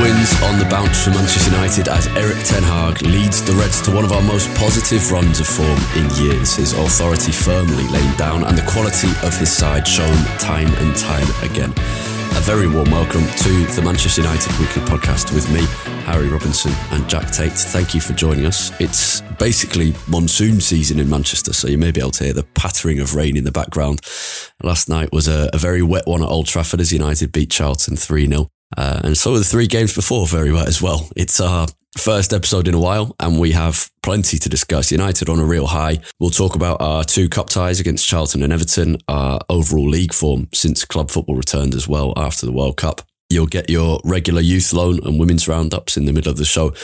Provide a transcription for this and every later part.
Wins on the bounce for Manchester United as Erik Ten Hag leads the Reds to one of our most positive runs of form in years. His authority firmly laid down and the quality of his side shown time and time again. A very warm welcome to the Manchester United Weekly Podcast with me, Harry Robinson, and Jack Tate. Thank you for joining us. It's basically monsoon season in Manchester, so you may be able to hear the pattering of rain in the background. Last night was a, a very wet one at Old Trafford as United beat Charlton 3 0. Uh, and so were the three games before very well as well. It's our first episode in a while, and we have plenty to discuss. United on a real high. We'll talk about our two cup ties against Charlton and Everton, our overall league form since club football returned as well after the World Cup. You'll get your regular youth loan and women's roundups in the middle of the show,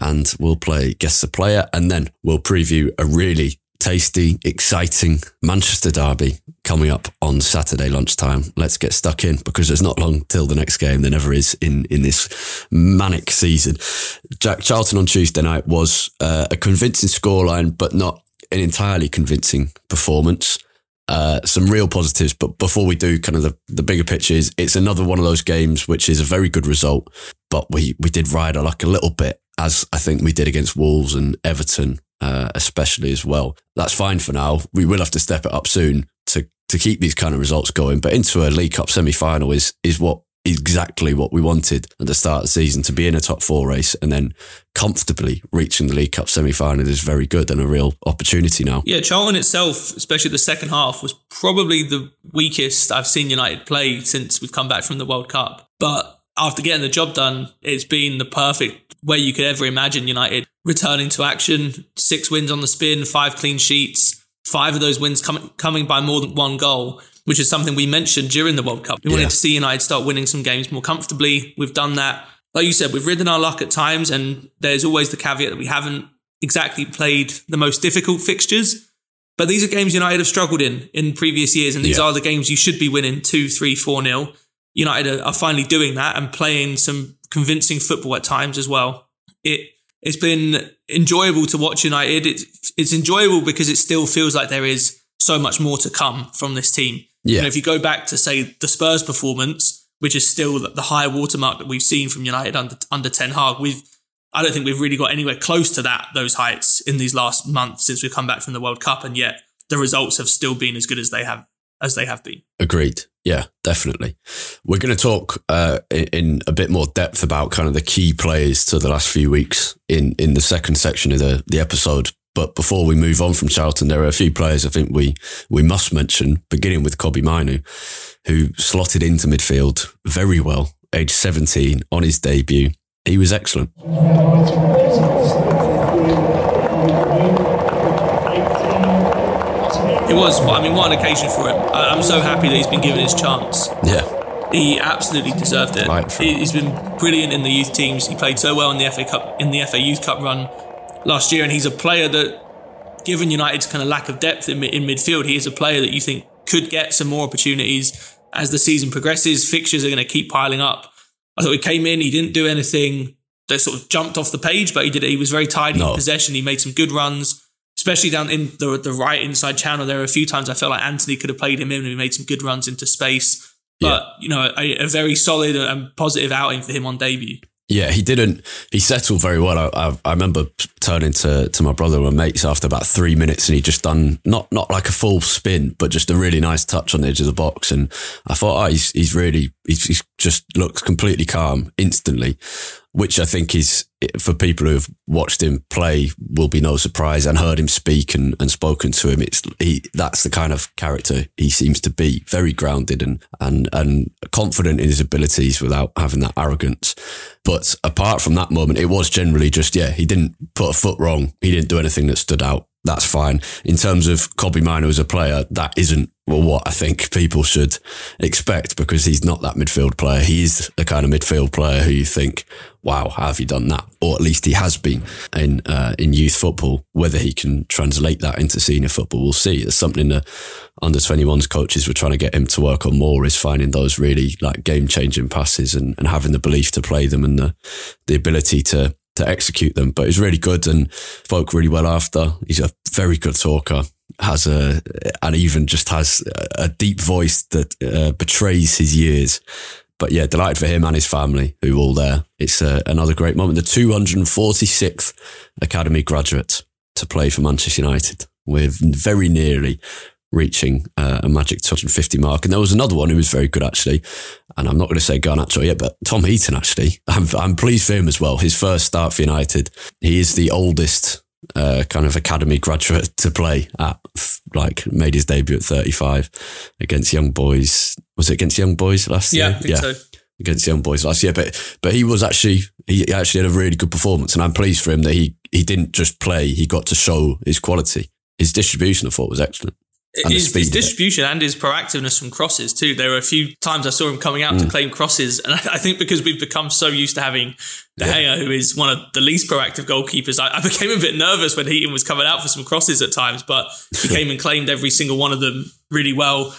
and we'll play guess the player, and then we'll preview a really tasty, exciting Manchester derby coming up on Saturday lunchtime. Let's get stuck in because there's not long till the next game. There never is in, in this manic season. Jack Charlton on Tuesday night was uh, a convincing scoreline, but not an entirely convincing performance. Uh, some real positives, but before we do kind of the, the bigger pictures, it's another one of those games which is a very good result, but we, we did ride our luck a little bit as I think we did against Wolves and Everton uh, especially as well. That's fine for now. We will have to step it up soon to to keep these kind of results going. But into a League Cup semi final is is what exactly what we wanted at the start of the season to be in a top four race and then comfortably reaching the League Cup semi final is very good and a real opportunity now. Yeah, Charlton itself, especially the second half, was probably the weakest I've seen United play since we've come back from the World Cup. But after getting the job done, it's been the perfect way you could ever imagine United returning to action. Six wins on the spin, five clean sheets, five of those wins com- coming by more than one goal, which is something we mentioned during the World Cup. We yeah. wanted to see United start winning some games more comfortably. We've done that. Like you said, we've ridden our luck at times, and there's always the caveat that we haven't exactly played the most difficult fixtures. But these are games United have struggled in in previous years, and these yeah. are the games you should be winning 2 3 4 0. United are finally doing that and playing some convincing football at times as well. It it's been enjoyable to watch United. It's it's enjoyable because it still feels like there is so much more to come from this team. Yeah. You know, if you go back to say the Spurs performance, which is still the high watermark that we've seen from United under under Ten Hag, we've I don't think we've really got anywhere close to that those heights in these last months since we've come back from the World Cup, and yet the results have still been as good as they have as they have been. Agreed. Yeah, definitely. We're going to talk uh, in a bit more depth about kind of the key players to the last few weeks in, in the second section of the, the episode. But before we move on from Charlton, there are a few players I think we, we must mention, beginning with Kobbie Mainoo, who slotted into midfield very well, age 17 on his debut. He was excellent. Was. I mean, what an occasion for him. I'm so happy that he's been given his chance. Yeah. He absolutely deserved it. He's been brilliant in the youth teams. He played so well in the FA Cup in the FA Youth Cup run last year, and he's a player that, given United's kind of lack of depth in, in midfield, he is a player that you think could get some more opportunities as the season progresses. Fixtures are going to keep piling up. I thought he came in, he didn't do anything that sort of jumped off the page, but he did. He was very tidy no. in possession. He made some good runs especially down in the the right inside channel. There were a few times I felt like Antony could have played him in and he made some good runs into space. But yeah. you know, a, a, very solid and positive outing for him on debut. Yeah, he didn't. He settled very well. I, I, I remember turning to, to my brother and mates after about three minutes and he just done not not like a full spin, but just a really nice touch on the edge of the box. And I thought, oh, he's he's really he's, he's just looks completely calm instantly which I think is for people who have watched him play will be no surprise and heard him speak and, and spoken to him. It's he that's the kind of character he seems to be, very grounded and and and confident in his abilities without having that arrogance. But apart from that moment, it was generally just yeah, he didn't put a foot wrong. He didn't do anything that stood out that's fine. In terms of Kobbie Mainoo as a player, that isn't well, what I think people should expect because he's not that midfield player. He's the kind of midfield player who you think, wow, how have you done that? Or at least he has been in uh, in youth football. Whether he can translate that into senior football, we'll see. It's something the under 21s coaches were trying to get him to work on more is finding those really like game changing passes and, and having the belief to play them and the, the ability to to execute them. But he's really good and spoke really well after. He's a very good talker. Has a and even just has a deep voice that uh, betrays his years. But yeah, delighted for him and his family who are all there. It's uh, another great moment. The 246th academy graduate to play for Manchester United. We're very nearly reaching uh, a magic 250 mark. And there was another one who was very good, actually. And I'm not going to say Garnacho yet, but Tom Heaton, actually. I'm, I'm pleased for him as well. His first start for United. He is the oldest uh, kind of academy graduate to play at, like, made his debut at 35 against Young Boys. Was it against Young Boys last yeah, year? yeah, so. Against Young Boys last year, but but he was actually he actually had a really good performance, and I'm pleased for him that he he didn't just play; he got to show his quality. His distribution, I thought, was excellent his, his distribution and his proactiveness from crosses too. There were a few times I saw him coming out mm. to claim crosses, and I think because we've become so used to having De Gea, yeah. who is one of the least proactive goalkeepers, I, I, became a bit nervous when Heaton was coming out for some crosses at times. But he came and claimed every single one of them really well.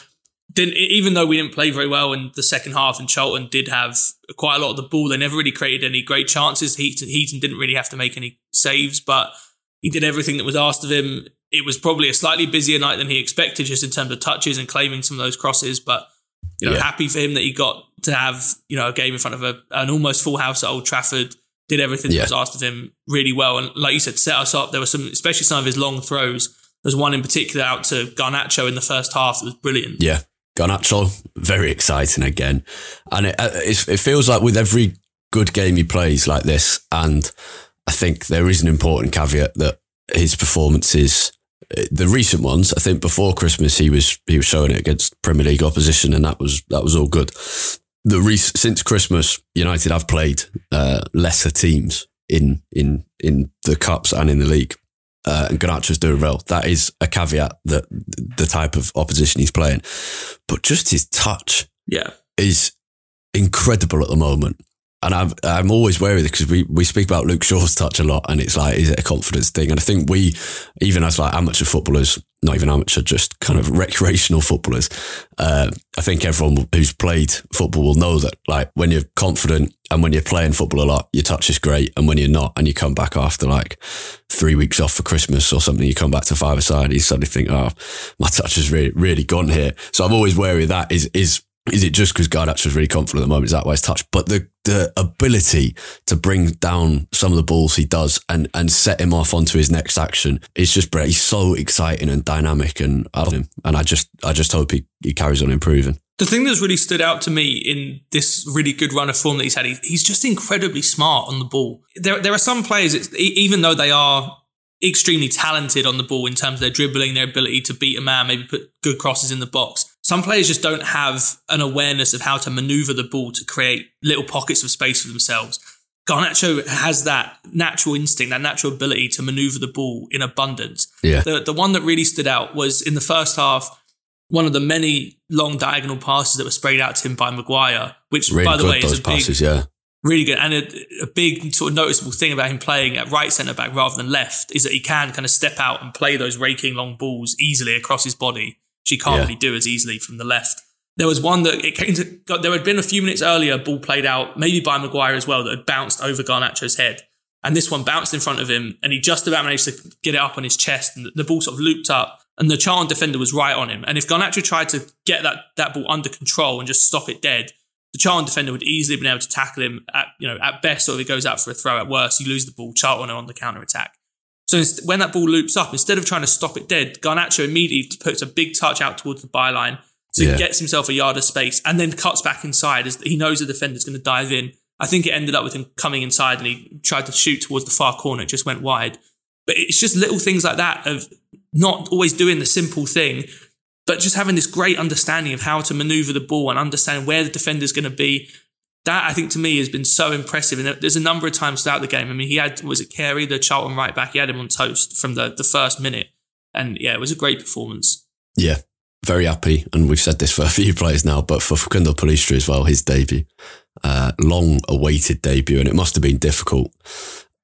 Didn't even though we didn't play very well in the second half, and Charlton did have quite a lot of the ball. They never really created any great chances. Heaton, Heaton didn't really have to make any saves, but he did everything that was asked of him it was probably a slightly busier night than he expected, just in terms of touches and claiming some of those crosses. But you know, yeah. happy for him that he got to have you know a game in front of a, an almost full house at Old Trafford. Did everything yeah. that was asked of him really well, and like you said, set us up. There were some, especially some of his long throws. There's one in particular out to Garnacho in the first half that was brilliant. Yeah, Garnacho, very exciting again, and it, uh, it feels like with every good game he plays like this, and I think there is an important caveat that his performances the recent ones, I think before Christmas he was he was showing it against Premier League opposition, and that was that was all good. The re- since Christmas, United have played uh, lesser teams in in in the cups and in the league, uh, and Garnacho's doing well. That is a caveat that the type of opposition he's playing, but just his touch, yeah, is incredible at the moment. And I'm I'm always wary because we, we speak about Luke Shaw's touch a lot, and it's like is it a confidence thing? And I think we, even as like amateur footballers, not even amateur, just kind of recreational footballers, uh, I think everyone who's played football will know that like when you're confident and when you're playing football a lot, your touch is great, and when you're not, and you come back after like three weeks off for Christmas or something, you come back to five aside, you suddenly think, oh, my touch has really really gone here. So I'm always wary of that. Is is is it just because Garnacho was really confident at the moment? Is that why his touch? But the the ability to bring down some of the balls he does and and set him off onto his next action is just great. He's so exciting and dynamic, and I love him. And I just I just hope he, he carries on improving. The thing that's really stood out to me in this really good run of form that he's had, he's just incredibly smart on the ball. There there are some players, even though they are extremely talented on the ball in terms of their dribbling, their ability to beat a man, maybe put good crosses in the box some players just don't have an awareness of how to maneuver the ball to create little pockets of space for themselves. Garnacho has that natural instinct, that natural ability to maneuver the ball in abundance. Yeah. The, the one that really stood out was in the first half, one of the many long diagonal passes that were sprayed out to him by Maguire, which, really by the way, is a passes, big, yeah. Really good. And a, a, big sort of noticeable thing about him playing at right centre back rather than left is that he can kind of step out and play those raking long balls easily across his body which he can't yeah. really do as easily from the left. There was one that it came to. There had been a few minutes earlier, ball played out, maybe by Maguire as well, that had bounced over Garnacho's head, and this one bounced in front of him, and he just about managed to get it up on his chest, and the ball sort of looped up, and the Charlton defender was right on him. And if Garnacho tried to get that that ball under control and just stop it dead, the Charlton defender would easily have been able to tackle him. At you know, at best, or if it goes out for a throw. At worst, you lose the ball. Charlton are on the counter attack. So when that ball loops up, instead of trying to stop it dead, Garnacho immediately puts a big touch out towards the byline. So yeah. he gets himself a yard of space and then cuts back inside as he knows the defender's going to dive in. I think it ended up with him coming inside and he tried to shoot towards the far corner. It just went wide. But it's just little things like that of not always doing the simple thing, but just having this great understanding of how to maneuver the ball and understand where the defender's going to be. That I think to me has been so impressive. And there's a number of times throughout the game. I mean, he had, was it Carey, the Charlton right back? He had him on toast from the, the first minute. And yeah, it was a great performance. Yeah, very happy. And we've said this for a few players now, but for Facundo Pellistri as well, his debut, uh, long awaited debut. And it must have been difficult.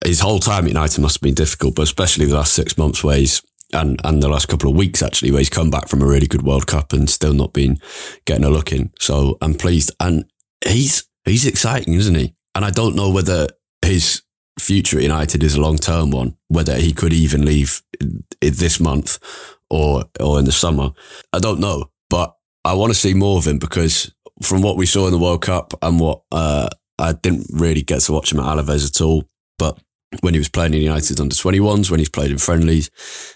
His whole time at United must have been difficult, but especially the last six months where he's and and the last couple of weeks actually, where he's come back from a really good World Cup and still not been getting a look in. So I'm pleased, and he's he's exciting, isn't he? And I don't know whether his future at United is a long term one, whether he could even leave this month or or in the summer. I don't know, but I want to see more of him because from what we saw in the World Cup and what uh, I didn't really get to watch him at Alaves at all, but when he was playing in United under 21s, when he's played in friendlies,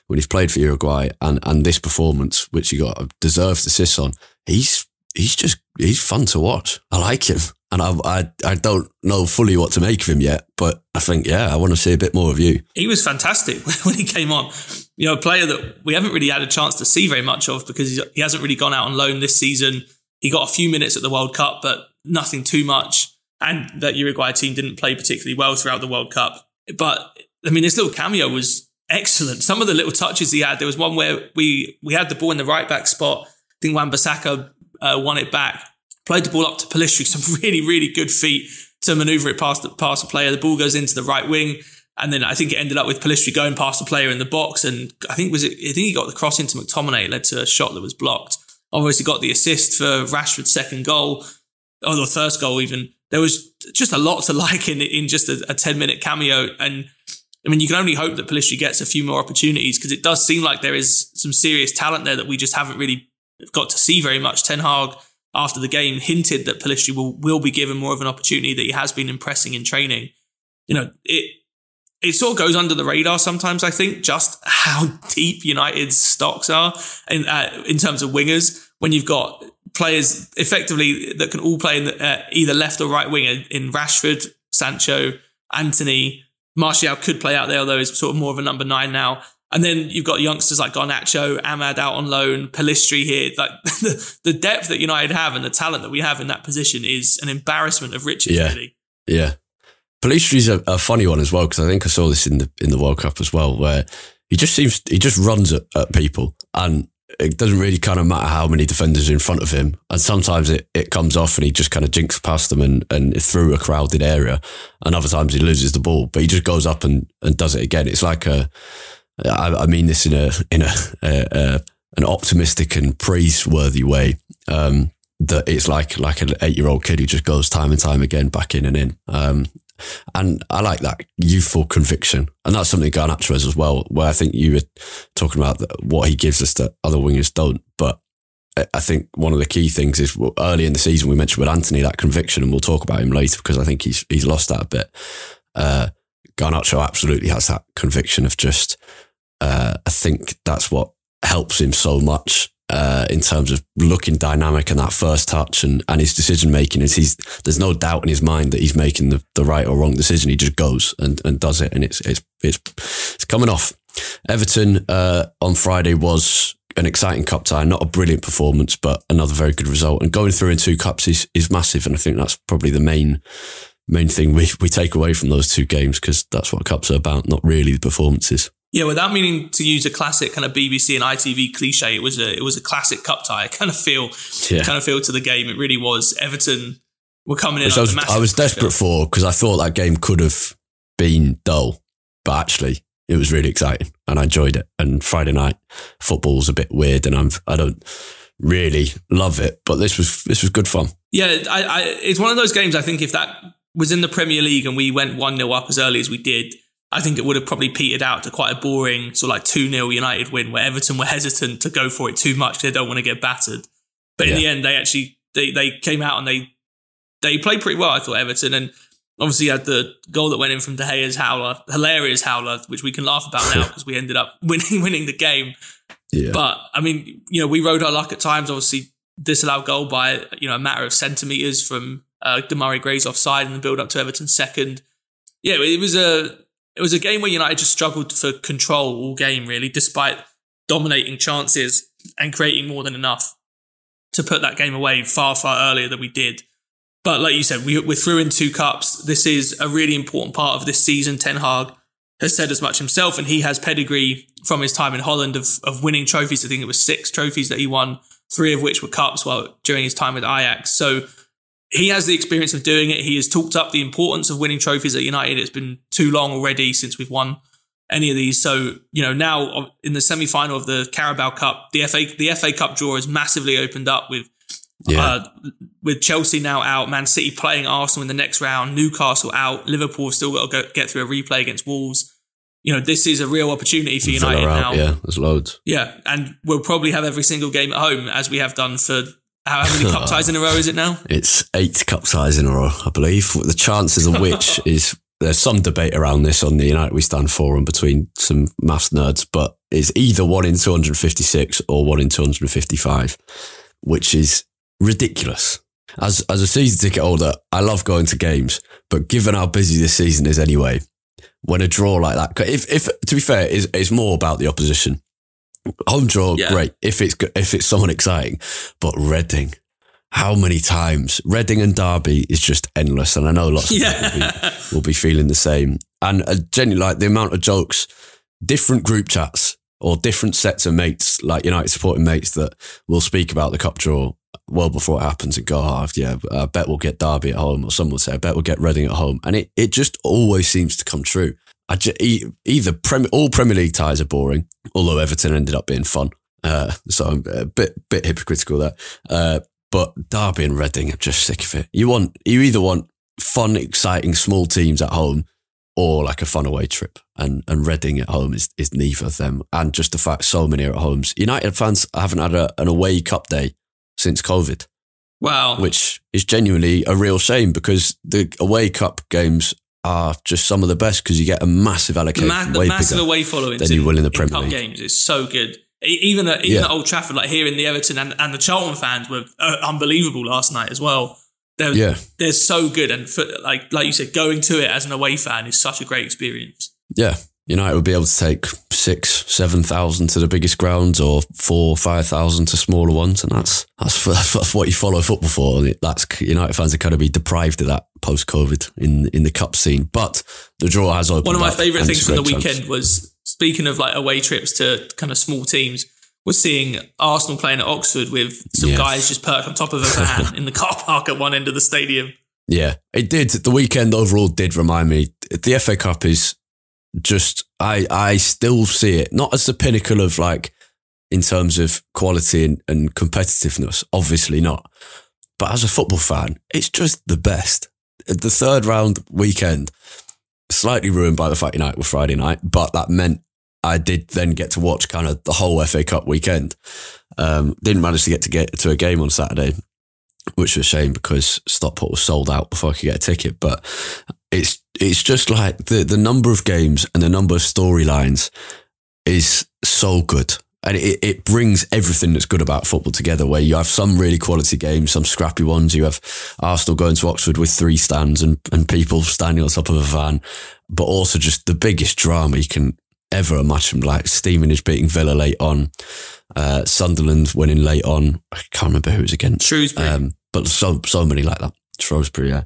when he's played for Uruguay, and, and this performance, which he got deserved assists on, he's he's just he's fun to watch. I like him, and I I, I don't know fully what to make of him yet, but I think yeah, I want to see a bit more of you. He was fantastic when he came on. You know, a player that we haven't really had a chance to see very much of because he hasn't really gone out on loan this season. He got a few minutes at the World Cup, but nothing too much. And that Uruguay team didn't play particularly well throughout the World Cup. But I mean, his little cameo was excellent. Some of the little touches he had. There was one where we we had the ball in the right back spot. I think Wan-Bissaka uh, won it back. Played the ball up to Pellistri. Some really really good feet to manoeuvre it past the past the player. The ball goes into the right wing. And then I think it ended up with Pellistri going past the player in the box. And I think was it, I think he got the cross into McTominay, led to a shot that was blocked. Obviously got the assist for Rashford's second goal, or the first goal even there was just a lot to like in in just a, a 10 minute cameo. And I mean, you can only hope that Pellistri gets a few more opportunities because it does seem like there is some serious talent there that we just haven't really got to see very much. Ten Hag, after the game, hinted that Pellistri will, will be given more of an opportunity that he has been impressing in training. You know, it it sort of goes under the radar sometimes. I think just how deep United's stocks are in uh, in terms of wingers when you've got players effectively that can all play in the, uh, either left or right wing in Rashford, Sancho, Antony. Martial could play out there, although he's sort of more of a number nine now. And then you've got youngsters like Garnacho, Amad out on loan, Pellistri here. Like the, the depth that United have and the talent that we have in that position is an embarrassment of riches, yeah. really. Yeah. Pellistri's a, a funny one as well, because I think I saw this in the in the World Cup as well, where he just seems he just runs at, at people and it doesn't really kind of matter how many defenders are in front of him. And sometimes it, it comes off and he just kind of jinks past them and, and through a crowded area. And other times he loses the ball, but he just goes up and, and does it again. It's like a, I, I mean this in a, in a, a, a an optimistic and praiseworthy way. Um, that it's like, like an eight year old kid who just goes time and time again back in and in. Um, and I like that youthful conviction. And that's something Garnacho has as well, where I think you were talking about what he gives us that other wingers don't. But I think one of the key things is early in the season, we mentioned with Antony that conviction, and we'll talk about him later because I think he's he's lost that a bit. Uh, Garnacho absolutely has that conviction of just, uh, I think that's what helps him so much uh, in terms of looking dynamic and that first touch and, and his decision making is he's there's no doubt in his mind that he's making the, the right or wrong decision. He just goes and, and does it and it's it's it's it's coming off. Everton uh, on Friday was an exciting cup tie, not a brilliant performance, but another very good result. And going through in two cups is is massive, and I think that's probably the main main thing we, we take away from those two games because that's what cups are about, not really the performances. Yeah, without meaning to use a classic kind of BBC and ITV cliche, it was a it was a classic cup tie. Kind of feel yeah. kind of feel to the game. It really was. Everton were coming in. I was, I was desperate for because I thought that game could have been dull, but actually it was really exciting and I enjoyed it. And Friday night football's a bit weird, and I'm I don't really love it, but this was this was good fun. Yeah, I, I, it's one of those games. I think if that was in the Premier League and we went one 0 up as early as we did I think it would have probably petered out to quite a boring sort of like 2 0 United win where Everton were hesitant to go for it too much. They don't want to get battered. But yeah. in the end, they actually they, they came out and they they played pretty well, I thought, Everton. And Obviously, had the goal that went in from De Gea's howler, hilarious howler, which we can laugh about now because we ended up winning winning the game. Yeah. But I mean, you know, we rode our luck at times. Obviously, disallowed goal by you know a matter of centimeters from uh, Demarai Gray's offside in the build up to Everton's second. Yeah, it was a it was a game where United just struggled for control all game, really, despite dominating chances and creating more than enough to put that game away far, far earlier than we did. But like you said, we, we're through in two cups. This is a really important part of this season. Ten Hag has said as much himself, and he has pedigree from his time in Holland of, of winning trophies. I think it was six trophies that he won, three of which were cups while during his time with Ajax. So he has the experience of doing it. He has talked up the importance of winning trophies at United. It's been too long already since we've won any of these. So, you know, now in the semi final of the Carabao Cup, the FA, the FA Cup draw is massively opened up with, Yeah. uh, with Chelsea now out, Man City playing Arsenal in the next round, Newcastle out, Liverpool still got to go, get through a replay against Wolves. You know, this is a real opportunity for United Villa now. yeah, there's loads. Yeah, and we'll probably have every single game at home as we have done for how many cup ties in a row is it now? It's eight cup ties in a row, I believe. The chances of which is there's some debate around this on the United We Stand forum between some maths nerds, but it's either one in 256 or one in 255, which is ridiculous. As as a season ticket holder, I love going to games, but given how busy this season is anyway, when a draw like that, if if to be fair, it's, it's more about the opposition. Home draw, Yeah. great if it's if it's someone exciting, but Reading, how many times Reading and Derby is just endless, and I know lots of people will, be, will be feeling the same. And uh, genuinely, like the amount of jokes, different group chats or different sets of mates, like United supporting mates, that will speak about the cup draw well before it happens and go, oh, yeah, I bet we'll get Derby at home, or someone will say, I bet we'll get Reading at home, and it it just always seems to come true. I ju- e- either Prem- all Premier League ties are boring, although Everton ended up being fun. Uh, so I'm a bit bit hypocritical there. Uh, but Derby and Reading, I'm just sick of it. You want you either want fun, exciting small teams at home, or like a fun away trip. And and Reading at home is is neither of them. And just the fact so many are at homes. United fans haven't had a, an away cup day since COVID, Wow. which is genuinely a real shame because the away cup games are just some of the best because you get a massive allocation, Ma- way massive away following than you will in the Premier League. games It's so good. Even at, even Yeah. at Old Trafford, like here in the Everton and, and the Charlton fans were uh, unbelievable last night as well. They're, Yeah. they're so good, and for, like like you said, going to it as an away fan is such a great experience. Yeah. United would be able to take six, seven thousand to the biggest grounds, or four, five thousand to smaller ones, and that's that's, that's what you follow football for. And it- That's United fans are kind of be deprived of that post COVID in in the cup scene. But the draw has opened. One of my favourite things from the chance. weekend was speaking of like away trips to kind of small teams. Was seeing Arsenal playing at Oxford with some guys just perched on top of a van in the car park at one end of the stadium. Yeah, it did. The weekend overall did remind me. The FA Cup is just I I still see it not as the pinnacle of like in terms of quality and, and competitiveness. Obviously not, but as a football fan, it's just the best. The third round weekend, slightly ruined by the fact United were Friday night, but that meant I did then get to watch kind of the whole FA Cup weekend. Um, didn't manage to get to get to a game on Saturday, which was a shame because Stockport was sold out before I could get a ticket. But it's it's just like the the number of games and the number of storylines is so good. And it, it brings everything that's good about football together, where you have some really quality games, some scrappy ones. You have Arsenal going to Oxford with three stands and, and people standing on top of a van, but also just the biggest drama you can ever imagine, like Stevenage beating Villa late on, uh, Sunderland winning late on. I can't remember who it was against. Shrewsbury. Um, but so so many like that. Shrewsbury, yeah,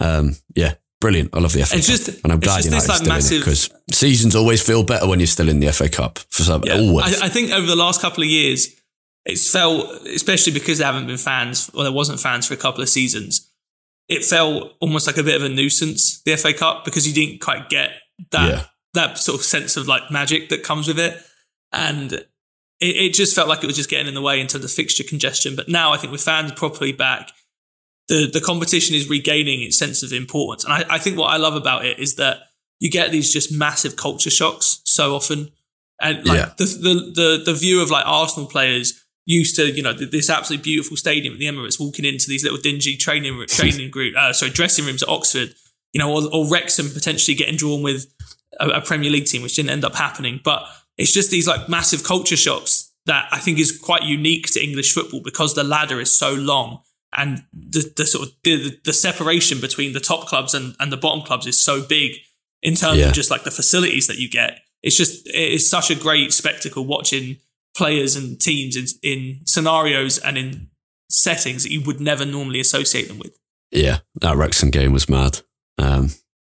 um, yeah, brilliant. I love the FA It's Cup, just- and I'm it's glad United's like, still in it because seasons always feel better when you're still in the FA Cup. For some, always, I, I think over the last couple of years, it's felt, especially because there haven't been fans, or there wasn't fans for a couple of seasons, it felt almost like a bit of a nuisance, the FA Cup, because you didn't quite get that Yeah. that sort of sense of like magic that comes with it. And it, it just felt like it was just getting in the way in terms of fixture congestion. But now I think with fans properly back, the, the competition is regaining its sense of importance. And I, I think what I love about it is that you get these just massive culture shocks so often. And like Yeah. the, the the the view of like Arsenal players used to, you know, this absolutely beautiful stadium at the Emirates, walking into these little dingy training training group, uh, sorry, dressing rooms at Oxford, you know, or, or Wrexham potentially getting drawn with a, a Premier League team, which didn't end up happening. But it's just these like massive culture shocks that I think is quite unique to English football because the ladder is so long and the, the sort of the, the separation between the top clubs and, and the bottom clubs is so big in terms yeah. of just like the facilities that you get. It's just it is such a great spectacle watching players and teams in, in scenarios and in settings that you would never normally associate them with. Yeah, that Wrexham game was mad. Um,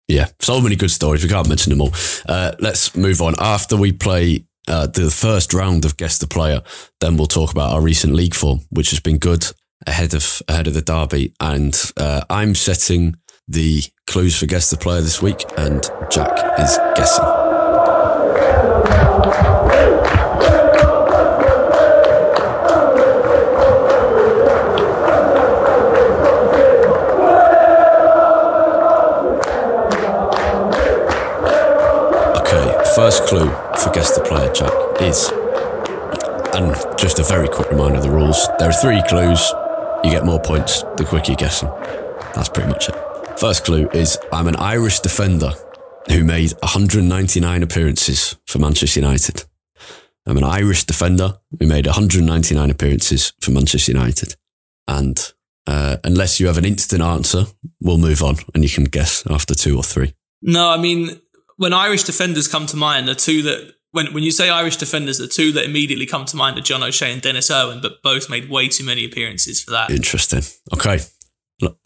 yeah, so many good stories. We can't mention them all. Uh, let's move on. After we play uh, the first round of guess the player, then we'll talk about our recent league form, which has been good ahead of ahead of the derby. And uh, I'm setting the clues for guess the player this week, and Jack is guessing. first clue for guess the player, Jack, is, and just a very quick reminder of the rules. There are three clues. You get more points the quicker you're guessing. That's pretty much it. First clue is I'm an Irish defender who made 199 appearances for Manchester United. I'm an Irish defender who made 199 appearances for Manchester United. And uh, unless you have an instant answer, we'll move on and you can guess after two or three. No, I mean, when Irish defenders come to mind, the two that when when you say Irish defenders, the two that immediately come to mind are John O'Shea and Denis Irwin, but both made way too many appearances for that. Interesting. Okay.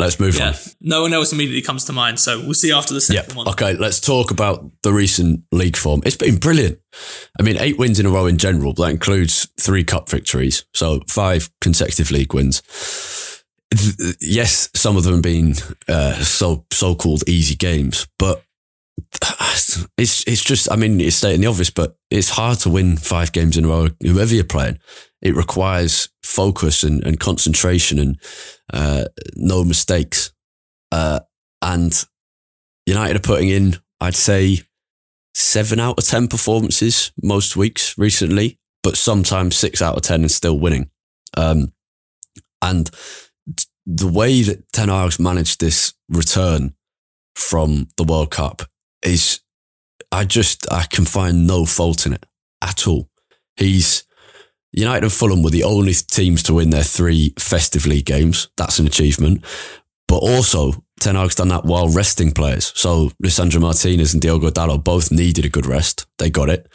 Let's move yeah. on. No one else immediately comes to mind, so we'll see after the second yeah. one. Okay, let's talk about the recent league form. It's been brilliant. I mean, eight wins in a row in general, but that includes three cup victories, so five consecutive league wins. Yes, some of them being uh, so so called easy games, but it's it's just I mean it's stating the obvious, but it's hard to win five games in a row. Whoever you're playing, it requires focus and, and concentration and uh, no mistakes. Uh, and United are putting in, I'd say, seven out of ten performances most weeks recently, but sometimes six out of ten and still winning. Um, and the way that Ten Hag's managed this return from the World Cup is I just I can find no fault in it at all. He's United and Fulham were the only teams to win their three festive league games. That's an achievement. But also, Ten Hag's done that while resting players. So Lisandro Martinez and Diogo Dalot both needed a good rest. They got it.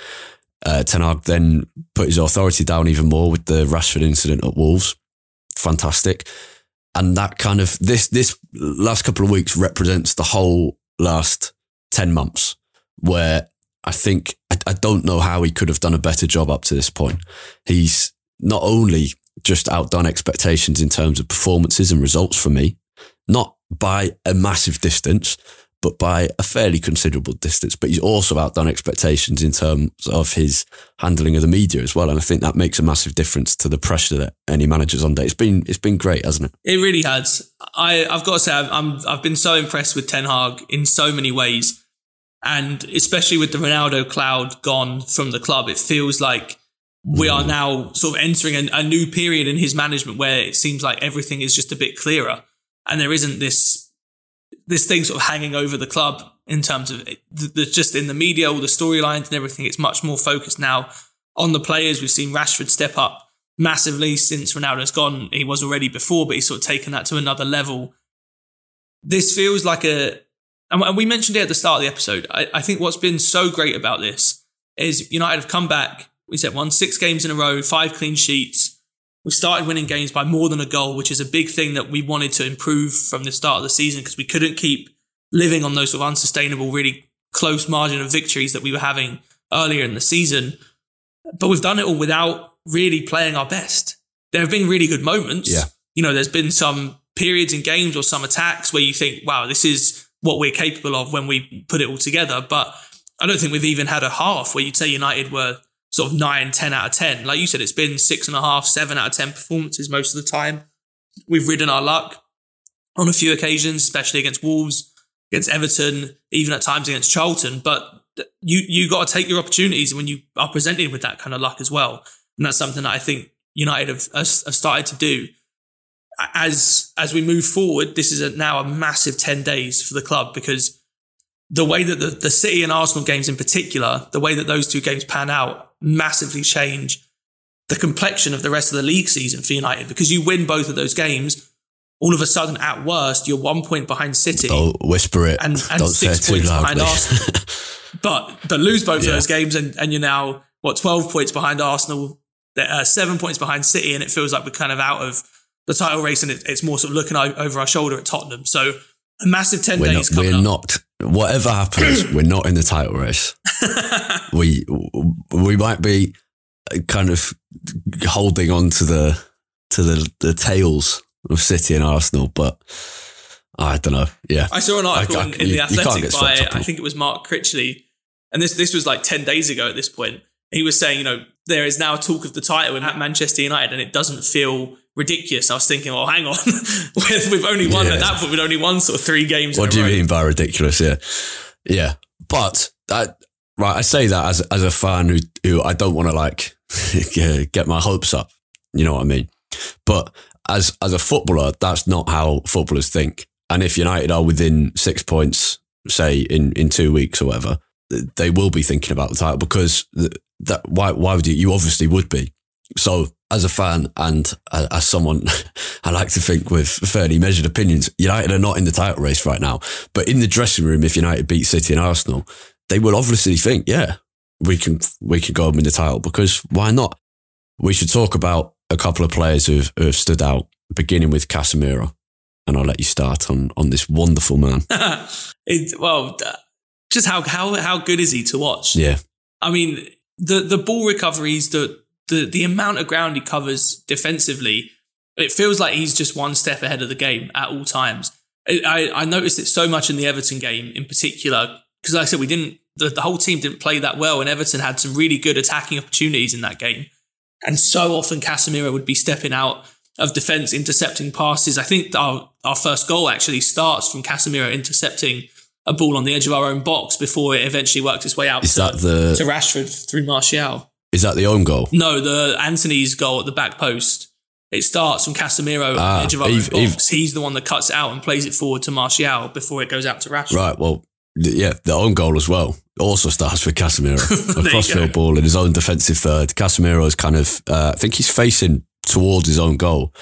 Uh, Ten Hag then put his authority down even more with the Rashford incident at Wolves. Fantastic. And that kind of this this last couple of weeks represents the whole last 10 months where I think I, I, don't know how he could have done a better job up to this point. He's not only just outdone expectations in terms of performances and results for me, not by a massive distance, but by a fairly considerable distance. But he's also outdone expectations in terms of his handling of the media as well. And I think that makes a massive difference to the pressure that any manager's under. It's been it's been great, hasn't it? It really has. I I've got to say I'm I've been so impressed with Ten Hag in so many ways. And especially with the Ronaldo cloud gone from the club, it feels like we are now sort of entering a, a, new period in his management where it seems like everything is just a bit clearer. And there isn't this this thing sort of hanging over the club in terms of the, just in the media all the storylines and everything it's much more focused now on the players. We've seen Rashford step up massively since Ronaldo's gone. He was already before but he's sort of taken that to another level. This feels like a and we mentioned it at the start of the episode. I, I think what's been so great about this is United have come back. We said won six games in a row, five clean sheets. We started winning games by more than a goal, which is a big thing that we wanted to improve from the start of the season because we couldn't keep living on those sort of unsustainable, really close margin of victories that we were having earlier in the season. But we've done it all without really playing our best. There have been really good moments. Yeah. You know, there's been some periods in games or some attacks where you think, wow, this is what we're capable of when we put it all together. But I don't think we've even had a half where you'd say United were sort of nine, 10 out of 10. Like you said, it's been six and a half, seven out of 10 performances most of the time. We've ridden our luck on a few occasions, especially against Wolves, against Everton, even at times against Charlton. But you, you got to take your opportunities when you are presented with that kind of luck as well. And that's something that I think United have, have started to do. As as we move forward, this is a, now a massive ten days for the club because the way that the, the City and Arsenal games in particular, the way that those two games pan out, massively change the complexion of the rest of the league season for United because you win both of those games. All of a sudden, at worst, you're one point behind City. Don't whisper it. And, and Don't six say it points behind. Arsenal. but but lose both Yeah. of those games, and, and you're now what twelve points behind Arsenal, uh, seven points behind City, and it feels like we're kind of out of the title race, and it, it's more sort of looking over our shoulder at Tottenham. So a massive 10 we're days not, we're up. not whatever happens we're not in the title race we we might be uh, kind of holding on to the to the the tails of city and arsenal but i don't know yeah I saw an article I- I- in, in you- the Athletic by I think it was Mark Critchley, and this this was like ten days ago at this point. He was saying, you know, there is now talk of the title at Manchester United, and it doesn't feel ridiculous. I was thinking, well, hang on, we've, only won Yeah. at that point. We've only won sort of three games. what do you row. mean by ridiculous yeah yeah but that right i say that as as a fan who who i don't want to like get my hopes up you know what i mean but as as a footballer that's not how footballers think and if united are within six points say in in two weeks or whatever they will be thinking about the title because that why why would you you obviously would be so as a fan and as someone I like to think with fairly measured opinions, United are not in the title race right now. But in the dressing room, if United beat City and Arsenal, they will obviously think, yeah, we can we can go and win the title because why not? We should talk about a couple of players who've, who have stood out, beginning with Casemiro. And I'll let you start on on this wonderful man. it, well, just how how how good is he to watch? Yeah, I mean, the the ball recoveries, the the the amount of ground he covers defensively, it feels like he's just one step ahead of the game at all times. I I noticed it so much in the Everton game in particular because, like I said, we didn't the, the whole team didn't play that well, and Everton had some really good attacking opportunities in that game, and so often Casemiro would be stepping out of defence, intercepting passes. I think our our first goal actually starts from Casemiro intercepting a ball on the edge of our own box before it eventually worked its way out is to, that the to Rashford through Martial. is that the own goal? No, the Antony's goal at the back post. It starts from Casemiro at Ah, the edge of our Eve- own Eve- box. He's the one that cuts it out and plays it forward to Martial before it goes out to Rashford. Right. Well, yeah, the own goal as well also starts with Casemiro. a crossfield ball in his own defensive third. Casemiro is kind of, uh, I think he's facing towards his own goal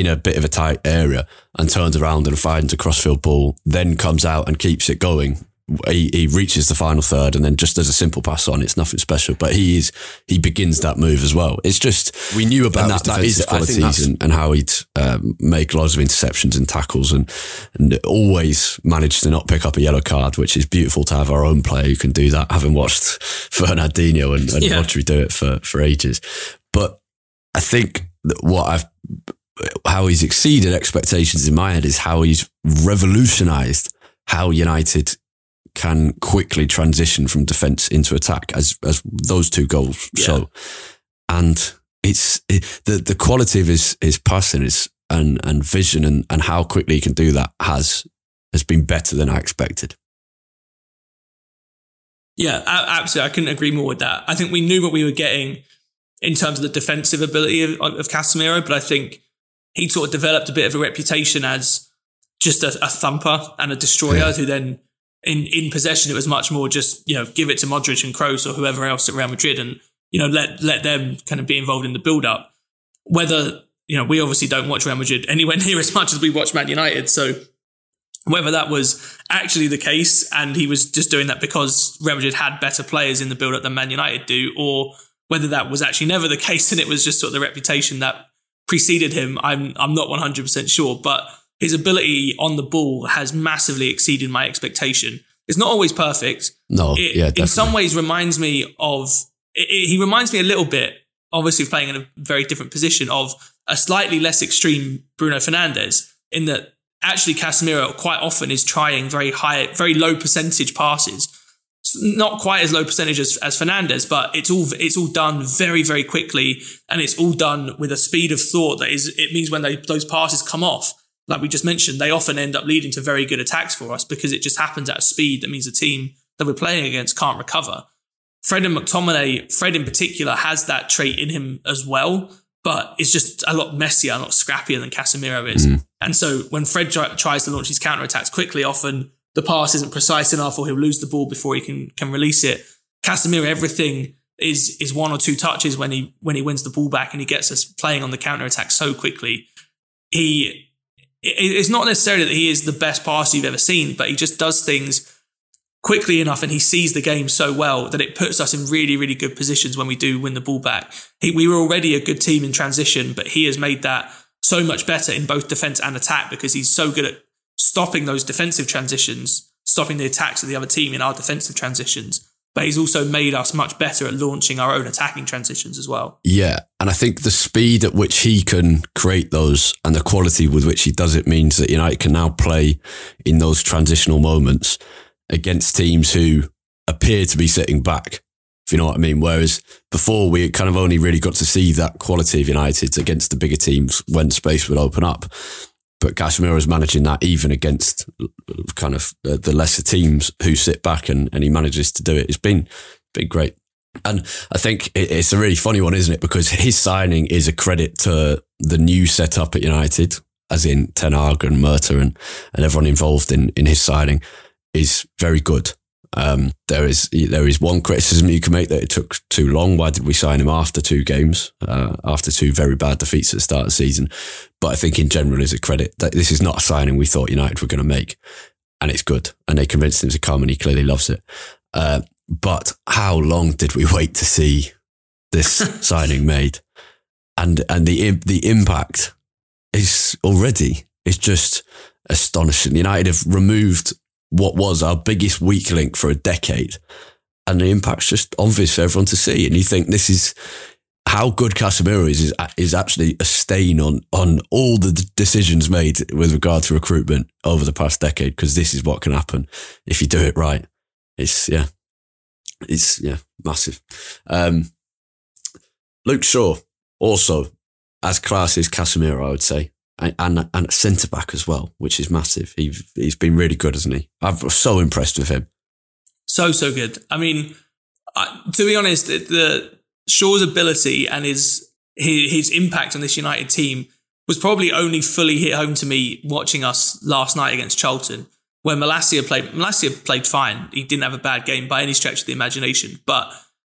in a bit of a tight area and turns around and finds a crossfield ball, then comes out and keeps it going. He, he reaches the final third and then just does a simple pass on. It's nothing special, but he is he begins that move as well. It's just we knew about his defensive I qualities and, and how he'd um, make lots of interceptions and tackles and and always managed to not pick up a yellow card, which is beautiful to have our own player who can do that. Having watched Fernandinho and, and Yeah. Rodri do it for for ages, but I think that what I've how he's exceeded expectations in my head is how he's revolutionized how United can quickly transition from defense into attack as as those two goals Yeah. show. And it's it, the the quality of his his passing is and and vision and and how quickly he can do that has has been better than I expected. Yeah, absolutely. I couldn't agree more with that. I think we knew what we were getting in terms of the defensive ability of, of Casemiro, but I think he sort of developed a bit of a reputation as just a, a thumper and a destroyer Yeah. who then in, in possession, it was much more just, you know, give it to Modric and Kroos or whoever else at Real Madrid and, you know, let, let them kind of be involved in the build up. Whether, you know, we obviously don't watch Real Madrid anywhere near as much as we watch Man United. So whether that was actually the case and he was just doing that because Real Madrid had better players in the build up than Man United do, or whether that was actually never the case and it was just sort of the reputation that preceded him, I'm I'm not 100% sure. But his ability on the ball has massively exceeded my expectation. It's not always perfect. No, It, yeah, definitely. in some ways reminds me of it, it- he reminds me a little bit obviously playing in a very different position of a slightly less extreme Bruno Fernandes in that actually Casemiro quite often is trying very high very low percentage passes not quite as low percentage as, as Fernandes, but it's all it's all done very very quickly, and it's all done with a speed of thought that is. It means when they, those passes come off, like we just mentioned, they often end up leading to very good attacks for us because it just happens at a speed that means the team that we're playing against can't recover. Fred and McTominay, Fred in particular, has that trait in him as well. but it's just a lot messier, a lot scrappier than Casemiro is. Mm. And so when Fred tries to launch his counter attacks quickly, often the pass isn't precise enough, or he'll lose the ball before he can can release it. Casemiro, everything is is one or two touches when he when he wins the ball back and he gets us playing on the counter attack so quickly. He it's not necessarily that he is the best passer you've ever seen, but he just does things quickly enough and he sees the game so well that it puts us in really, really good positions when we do win the ball back. He, we were already a good team in transition, but he has made that so much better in both defense and attack because he's so good at stopping those defensive transitions, stopping the attacks of the other team in our defensive transitions. But he's also made us much better at launching our own attacking transitions as well. Yeah. And I think the speed at which he can create those and the quality with which he does it means that United can now play in those transitional moments against teams who appear to be sitting back, if you know what I mean. Whereas before, we kind of only really got to see that quality of United against the bigger teams when space would open up. But Casemiro is managing that even against kind of uh, the lesser teams who sit back and, and he manages to do it. It's been, been great. And I think it's a really funny one, isn't it? Because his signing is a credit to the new setup at United, as in Ten Hag and Murtough and, and everyone involved in, in his signing is very good. Um, there is there is one criticism you can make that it took too long. Why did we sign him after two games, uh, after two very bad defeats at the start of the season? But I think in general is a credit that this is not a signing we thought United were going to make, and it's good. And they convinced him to come, and he clearly loves it. Uh, but how long did we wait to see this signing made? And and the the impact is already is just astonishing. United have removed what was our biggest weak link for a decade. And the impact's just obvious for everyone to see. And you think this is how good Casemiro is, is, is actually a stain on, on all the decisions made with regard to recruitment over the past decade, because this is what can happen if you do it right. It's, yeah, it's, yeah, massive. Um, Luke Shaw, also as class as Casemiro, I would say and and, centre back as well, which is massive. He he's been really good, hasn't he? I'm so impressed with him. So so good. I mean, I, to be honest, the Shaw's ability and his, his his impact on this United team was probably only fully hit home to me watching us last night against Charlton, where Malacia played. Malacia played fine. He didn't have a bad game by any stretch of the imagination, but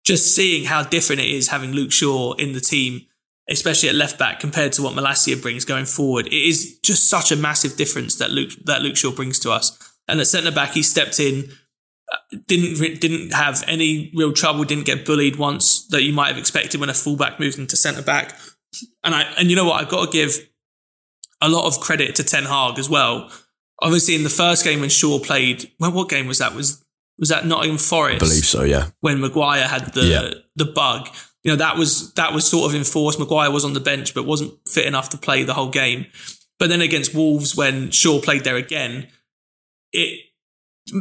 just seeing how different it is having Luke Shaw in the team especially at left back compared to what Malacia brings going forward. It is just such a massive difference that Luke that Luke Shaw brings to us. And at centre back, he stepped in, uh, didn't didn't have any real trouble, didn't get bullied once that you might have expected when a fullback moves into centre back. And I and you know what, I've got to give a lot of credit to Ten Hag as well. Obviously, in the first game when Shaw played, well, what game was that? Was was that Nottingham Forest? I believe so, yeah. When Maguire had the yeah. the bug you know that was that was sort of enforced. Maguire was on the bench, but wasn't fit enough to play the whole game. But then against Wolves, when Shaw played there again, it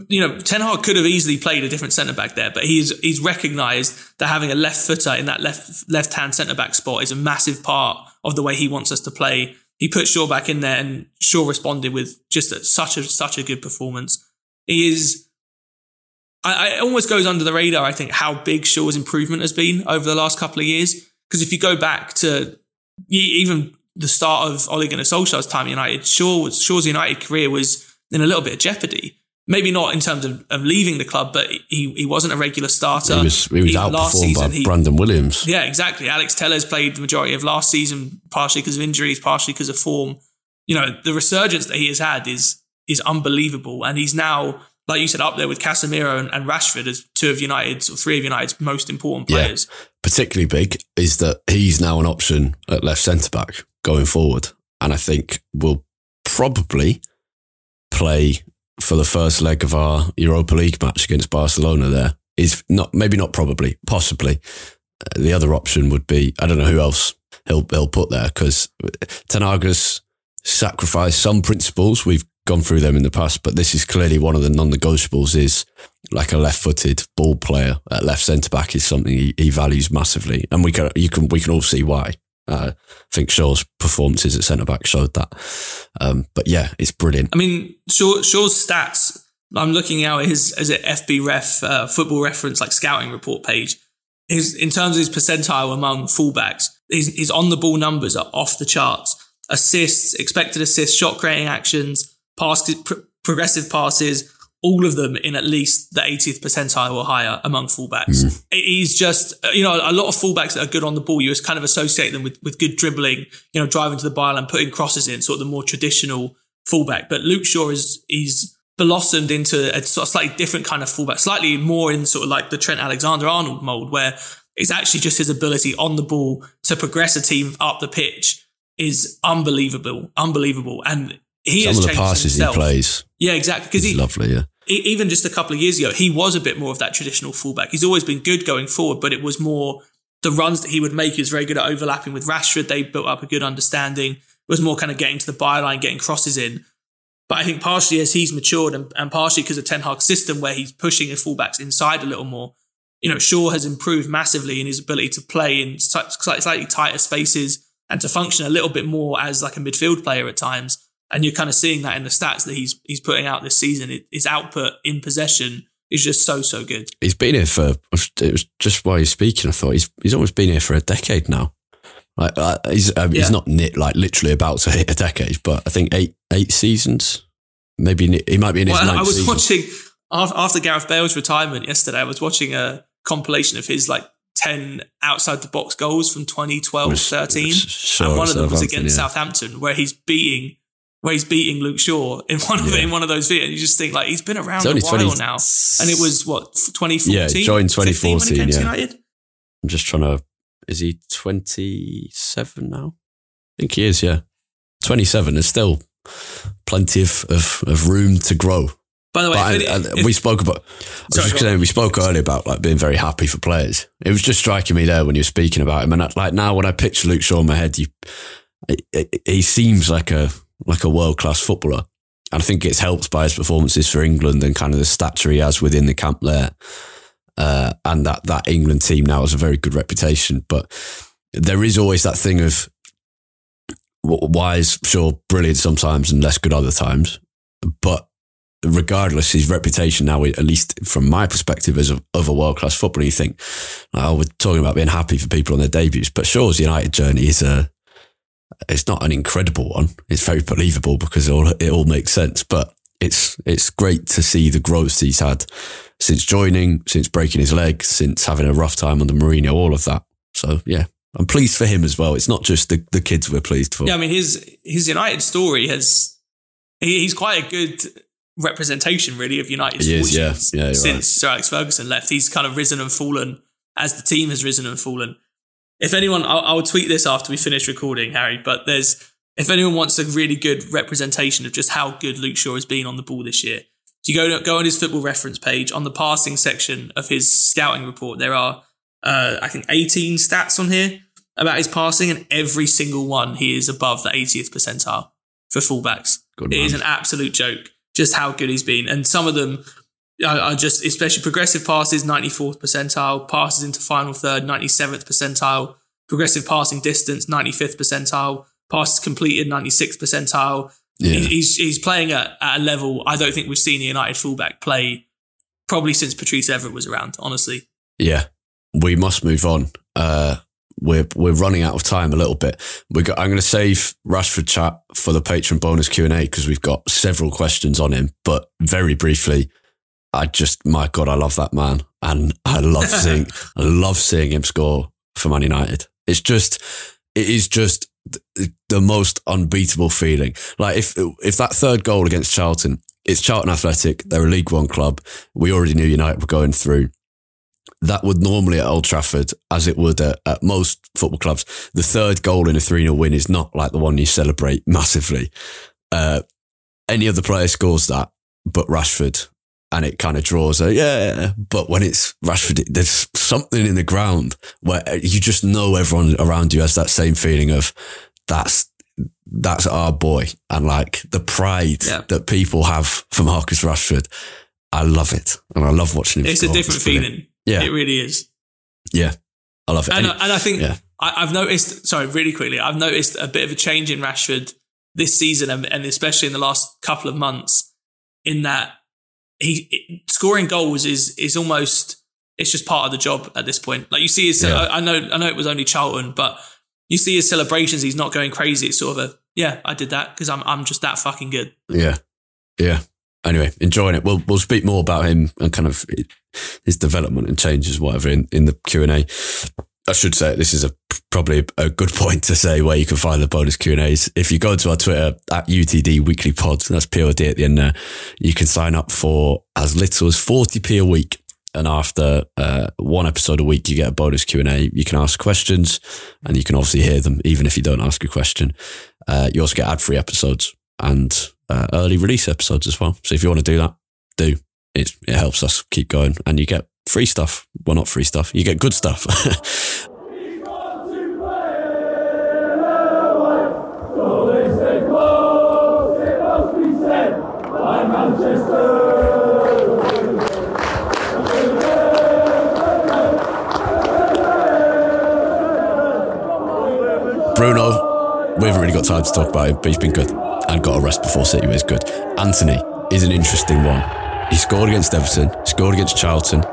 you know Ten Hag could have easily played a different centre back there, but he's he's recognised that having a left footer in that left left hand centre back spot is a massive part of the way he wants us to play. He put Shaw back in there, and Shaw responded with just a, such a such a good performance. He is I, it almost goes under the radar, I think, how big Shaw's improvement has been over the last couple of years. Because if you go back to even the start of Ole Gunnar Solskjaer's time at United, Shaw, Shaw's United career was in a little bit of jeopardy. Maybe not in terms of, of leaving the club, but he, he wasn't a regular starter. He was, he was he, outperformed season, by he, Brandon Williams. Yeah, exactly. Alex Telles played the majority of last season, partially because of injuries, partially because of form. You know, the resurgence that he has had is is unbelievable. And he's now like you said, up there with Casemiro and, and Rashford as two of United's or three of United's most important players. Yeah. Particularly big is that he's now an option at left centre back going forward. And I think will probably play for the first leg of our Europa League match against Barcelona there. Is not maybe not probably, possibly. Uh, the other option would be I don't know who else he'll he'll put there because Ten Hag's sacrificed some principles. We've gone through them in the past, but this is clearly one of the non-negotiables. Is like a left-footed ball player at left centre back is something he, he, values massively, and we can you can we can all see why. Uh, I think Shaw's performances at centre back showed that. Um, but yeah, it's brilliant. I mean, Shaw, Shaw's stats. I'm looking out at his as an FB Ref uh, football reference like scouting report page. His in terms of his percentile among fullbacks, his, his on the ball numbers are off the charts. Assists, expected assists, shot creating actions, pass, pr- progressive passes, all of them in at least the 80th percentile or higher among fullbacks. Mm. He's just, you know, a lot of fullbacks that are good on the ball, you just kind of associate them with, with good dribbling, you know, driving to the byline, putting crosses in, sort of the more traditional fullback. But Luke Shaw is, he's blossomed into a sort of slightly different kind of fullback, slightly more in sort of like the Trent Alexander Arnold mold, where it's actually just his ability on the ball to progress a team up the pitch is unbelievable, unbelievable. And he Some has of the passes himself. he plays. Yeah, exactly. Because he lovely. Yeah. Even just a couple of years ago, he was a bit more of that traditional fullback. He's always been good going forward, but it was more the runs that he would make. He was very good at overlapping with Rashford. They built up a good understanding. It was more kind of getting to the byline, getting crosses in. But I think partially as he's matured and, and partially because of Ten Hag's system where he's pushing his fullbacks inside a little more, you know, Shaw has improved massively in his ability to play in slightly tighter spaces and to function a little bit more as like a midfield player at times. And you're kind of seeing that in the stats that he's he's putting out this season. It, his output in possession is just so so good. He's been here for it was just while he's speaking. I thought he's he's almost been here for a decade now. Like uh, he's um, yeah. he's not like literally about to hit a decade, but I think eight eight seasons. Maybe he might be in his. Well, I was season. watching after Gareth Bale's retirement yesterday. I was watching a compilation of his like 10 outside the box goals from 2012 was, 13 sure, and one of them was against yeah. Southampton where he's beating where he's beating Luke Shaw in one of yeah. in one of those videos. You just think like he's been around a while 20, now, and it was what 2014. Yeah, joined 2014. When he Yeah. United? I'm just trying to. Is he 27 now? I think he is. Yeah, 27. There's still plenty of, of, of room to grow. By the way, I, uh, if, we spoke about. I was just saying we spoke earlier about like being very happy for players. It was just striking me there when you were speaking about him, and I, like now when I picture Luke Shaw in my head, you, he seems like a like a world class footballer. And I think it's helped by his performances for England and kind of the stature he has within the camp there. Uh, and that, that England team now has a very good reputation. But there is always that thing of why is Shaw brilliant sometimes and less good other times. But regardless, his reputation now, at least from my perspective as a, of a world class footballer, you think, oh, we're talking about being happy for people on their debuts. But Shaw's United journey is a it's not an incredible one. It's very believable because it all, it all makes sense. But it's it's great to see the growth he's had since joining, since breaking his leg, since having a rough time under Mourinho, all of that. So yeah, I'm pleased for him as well. It's not just the, the kids we're pleased for. Yeah, I mean his his United story has he, he's quite a good representation really of United's is, yeah. Yeah, since right. Sir Alex Ferguson left. He's kind of risen and fallen as the team has risen and fallen if anyone, I'll, I'll tweet this after we finish recording, Harry. But there's if anyone wants a really good representation of just how good Luke Shaw has been on the ball this year, you go go on his football reference page on the passing section of his scouting report. There are uh, I think 18 stats on here about his passing, and every single one he is above the 80th percentile for fullbacks. Good it is an absolute joke just how good he's been, and some of them are just especially progressive passes 94th percentile, passes into final third 97th percentile, progressive passing distance 95th percentile, passes completed 96th percentile. Yeah. He's he's playing at, at a level I don't think we've seen the United fullback play probably since Patrice Evra was around. Honestly, yeah, we must move on. Uh, we're we're running out of time a little bit. We got, I'm going to save Rashford chat for the patron bonus Q and A because we've got several questions on him. But very briefly, I just, my God, I love that man. And I love seeing, I love seeing him score for Man United. It's just, it is just the most unbeatable feeling. Like if, if that third goal against Charlton, it's Charlton Athletic, they're a League One club. We already knew United were going through. That would normally at Old Trafford, as it would at, at most football clubs, the third goal in a 3 0 win is not like the one you celebrate massively. Uh, any other player scores that, but Rashford and it kind of draws a yeah. But when it's Rashford, there's something in the ground where uh, you just know everyone around you has that same feeling of that's that's our boy, and like the pride yeah. that people have for Marcus Rashford. I love it, and I love watching him. It's a different feeling. Yeah, it really is. Yeah, I love it, and, and, and I think yeah. I, have noticed. Sorry, really quickly, I've noticed a bit of a change in Rashford this season, and, and especially in the last couple of months. In that he scoring goals is is almost it's just part of the job at this point. Like you see, yeah. I, I, know I know it was only Charlton, but you see his celebrations, he's not going crazy. It's sort of a yeah, I did that because I'm I'm just that fucking good. Yeah, yeah. Anyway, enjoying it. We'll we'll speak more about him and kind of his development and changes, whatever, in, in the Q and A. I should say this is a probably a good point to say where you can find the bonus Q and A's. If you go to our Twitter at UTD Weekly Pod, that's POD at the end there, you can sign up for as little as forty p a week. And after uh, one episode a week, you get a bonus Q and A. You can ask questions, and you can obviously hear them even if you don't ask a question. Uh, you also get ad free episodes and uh, early release episodes as well. So if you want to do that, do. It, it helps us keep going, and you get free stuff. Well, not free stuff. You get good stuff. Bruno, we haven't really got time to talk about him, but he's been good and got a rest before City was good. Antony is an interesting one. He scored against Everton, scored against Charlton.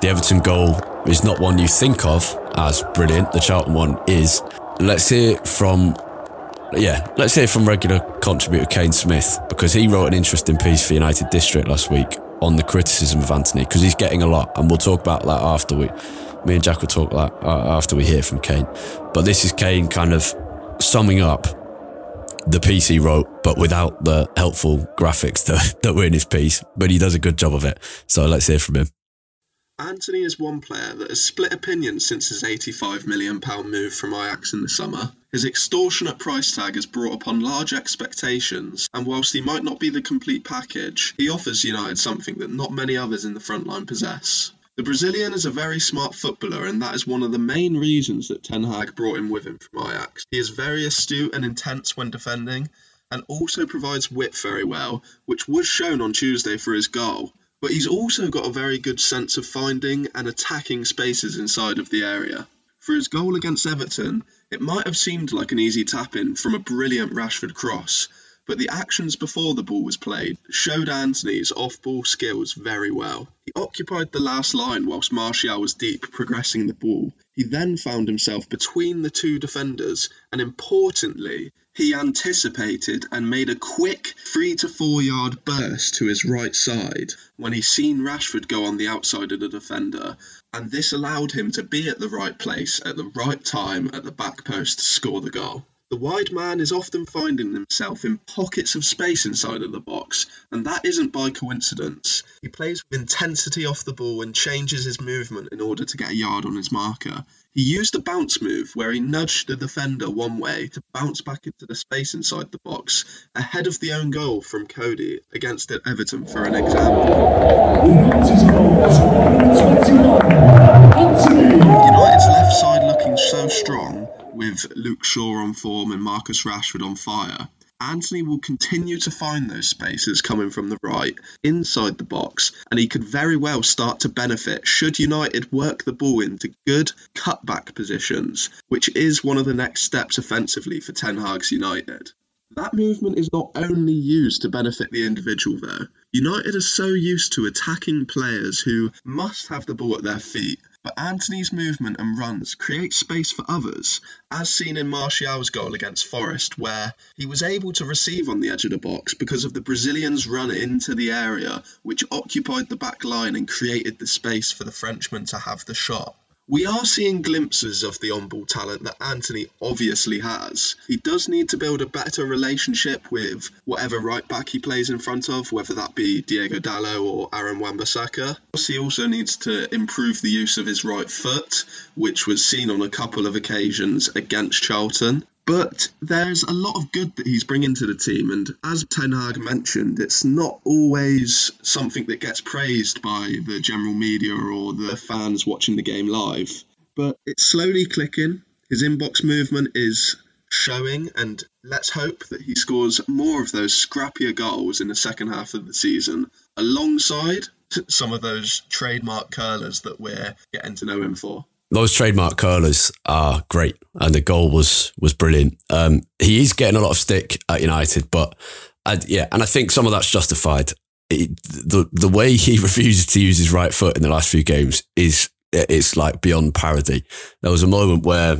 The Everton goal is not one you think of as brilliant. The Charlton one is. Let's hear from, yeah, let's hear from regular contributor Kane Smith because he wrote an interesting piece for United District last week on the criticism of Antony because he's getting a lot, and we'll talk about that after we me and Jack will talk that uh, after we hear from Kane. But this is Kane kind of summing up the piece he wrote, but without the helpful graphics that, that were in his piece. But he does a good job of it. So let's hear from him. Antony is one player that has split opinions since his £85 million move from Ajax in the summer. His extortionate price tag has brought upon large expectations, and whilst he might not be the complete package, he offers United something that not many others in the front line possess. The Brazilian is a very smart footballer, and that is one of the main reasons that Ten Hag brought him with him from Ajax. He is very astute and intense when defending, and also provides width very well, which was shown on Tuesday for his goal. But he's also got a very good sense of finding and attacking spaces inside of the area. For his goal against Everton, it might have seemed like an easy tap in from a brilliant Rashford cross, but the actions before the ball was played showed Antony's off ball skills very well. He occupied the last line whilst Martial was deep progressing the ball. He then found himself between the two defenders, and importantly, he anticipated and made a quick three to four yard burst to his right side when he seen Rashford go on the outside of the defender, and this allowed him to be at the right place at the right time at the back post to score the goal. The wide man is often finding himself in pockets of space inside of the box, and that isn't by coincidence. He plays with intensity off the ball and changes his movement in order to get a yard on his marker. He used a bounce move where he nudged the defender one way to bounce back into the space inside the box, ahead of the own goal from Coady against Everton for an example. United's left side looking so strong with Luke Shaw on form and Marcus Rashford on fire, Antony will continue to find those spaces coming from the right, inside the box, and he could very well start to benefit should United work the ball into good cutback positions, which is one of the next steps offensively for Ten Hag's United. That movement is not only used to benefit the individual, though. United are so used to attacking players who must have the ball at their feet but Antony's movement and runs create space for others, as seen in Martial's goal against Forest, where he was able to receive on the edge of the box because of the Brazilian's run into the area, which occupied the back line and created the space for the Frenchman to have the shot. We are seeing glimpses of the on ball talent that Antony obviously has. He does need to build a better relationship with whatever right back he plays in front of, whether that be Diogo Dalot or Aaron Wan-Bissaka. He also needs to improve the use of his right foot, which was seen on a couple of occasions against Charlton. But there's a lot of good that he's bringing to the team, and as Ten Hag mentioned, it's not always something that gets praised by the general media or the fans watching the game live. But it's slowly clicking. His inbox movement is showing, and let's hope that he scores more of those scrappier goals in the second half of the season, alongside some of those trademark curlers that we're getting to know him for those trademark curlers are great, and the goal was was brilliant. Um, he is getting a lot of stick at United, but I, yeah, and I think some of that's justified. It, the the way he refuses to use his right foot in the last few games is it's like beyond parody. There was a moment where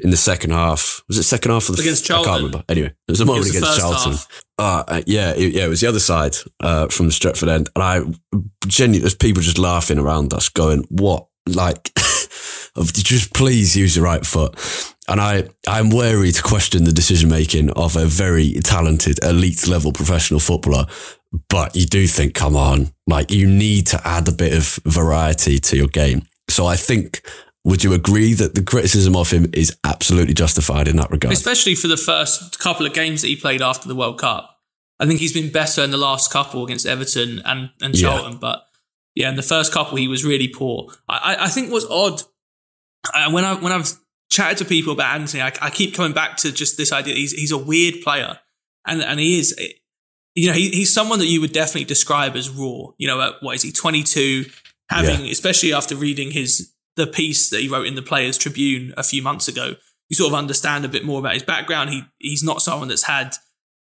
in the second half. Was it second half of the Against Charlton? I can't remember. Anyway, there was a moment was against Charlton. Uh, uh, yeah, it, yeah, it was the other side uh, from the Stretford end, and I genuinely there's people just laughing around us, going, "What? Like, just please use the right foot." And I, I'm wary to question the decision making of a very talented, elite level professional footballer. But you do think, come on, like you need to add a bit of variety to your game. So I think, would you agree that the criticism of him is absolutely justified in that regard? especially for the first couple of games that he played after the World Cup. I think he's been better in the last couple against Everton and, and Yeah. But yeah, in the first couple he was really poor. I, I, I think what's odd uh, when I when I've chatted to people about Antony, I, I keep coming back to just this idea. He's he's a weird player, and and he is. You know, he, he's someone that you would definitely describe as raw. You know, at, what is he? Twenty two, having especially after reading his the piece that he wrote in the Players Tribune a few months ago. You sort of understand a bit more about his background. He he's not someone that's had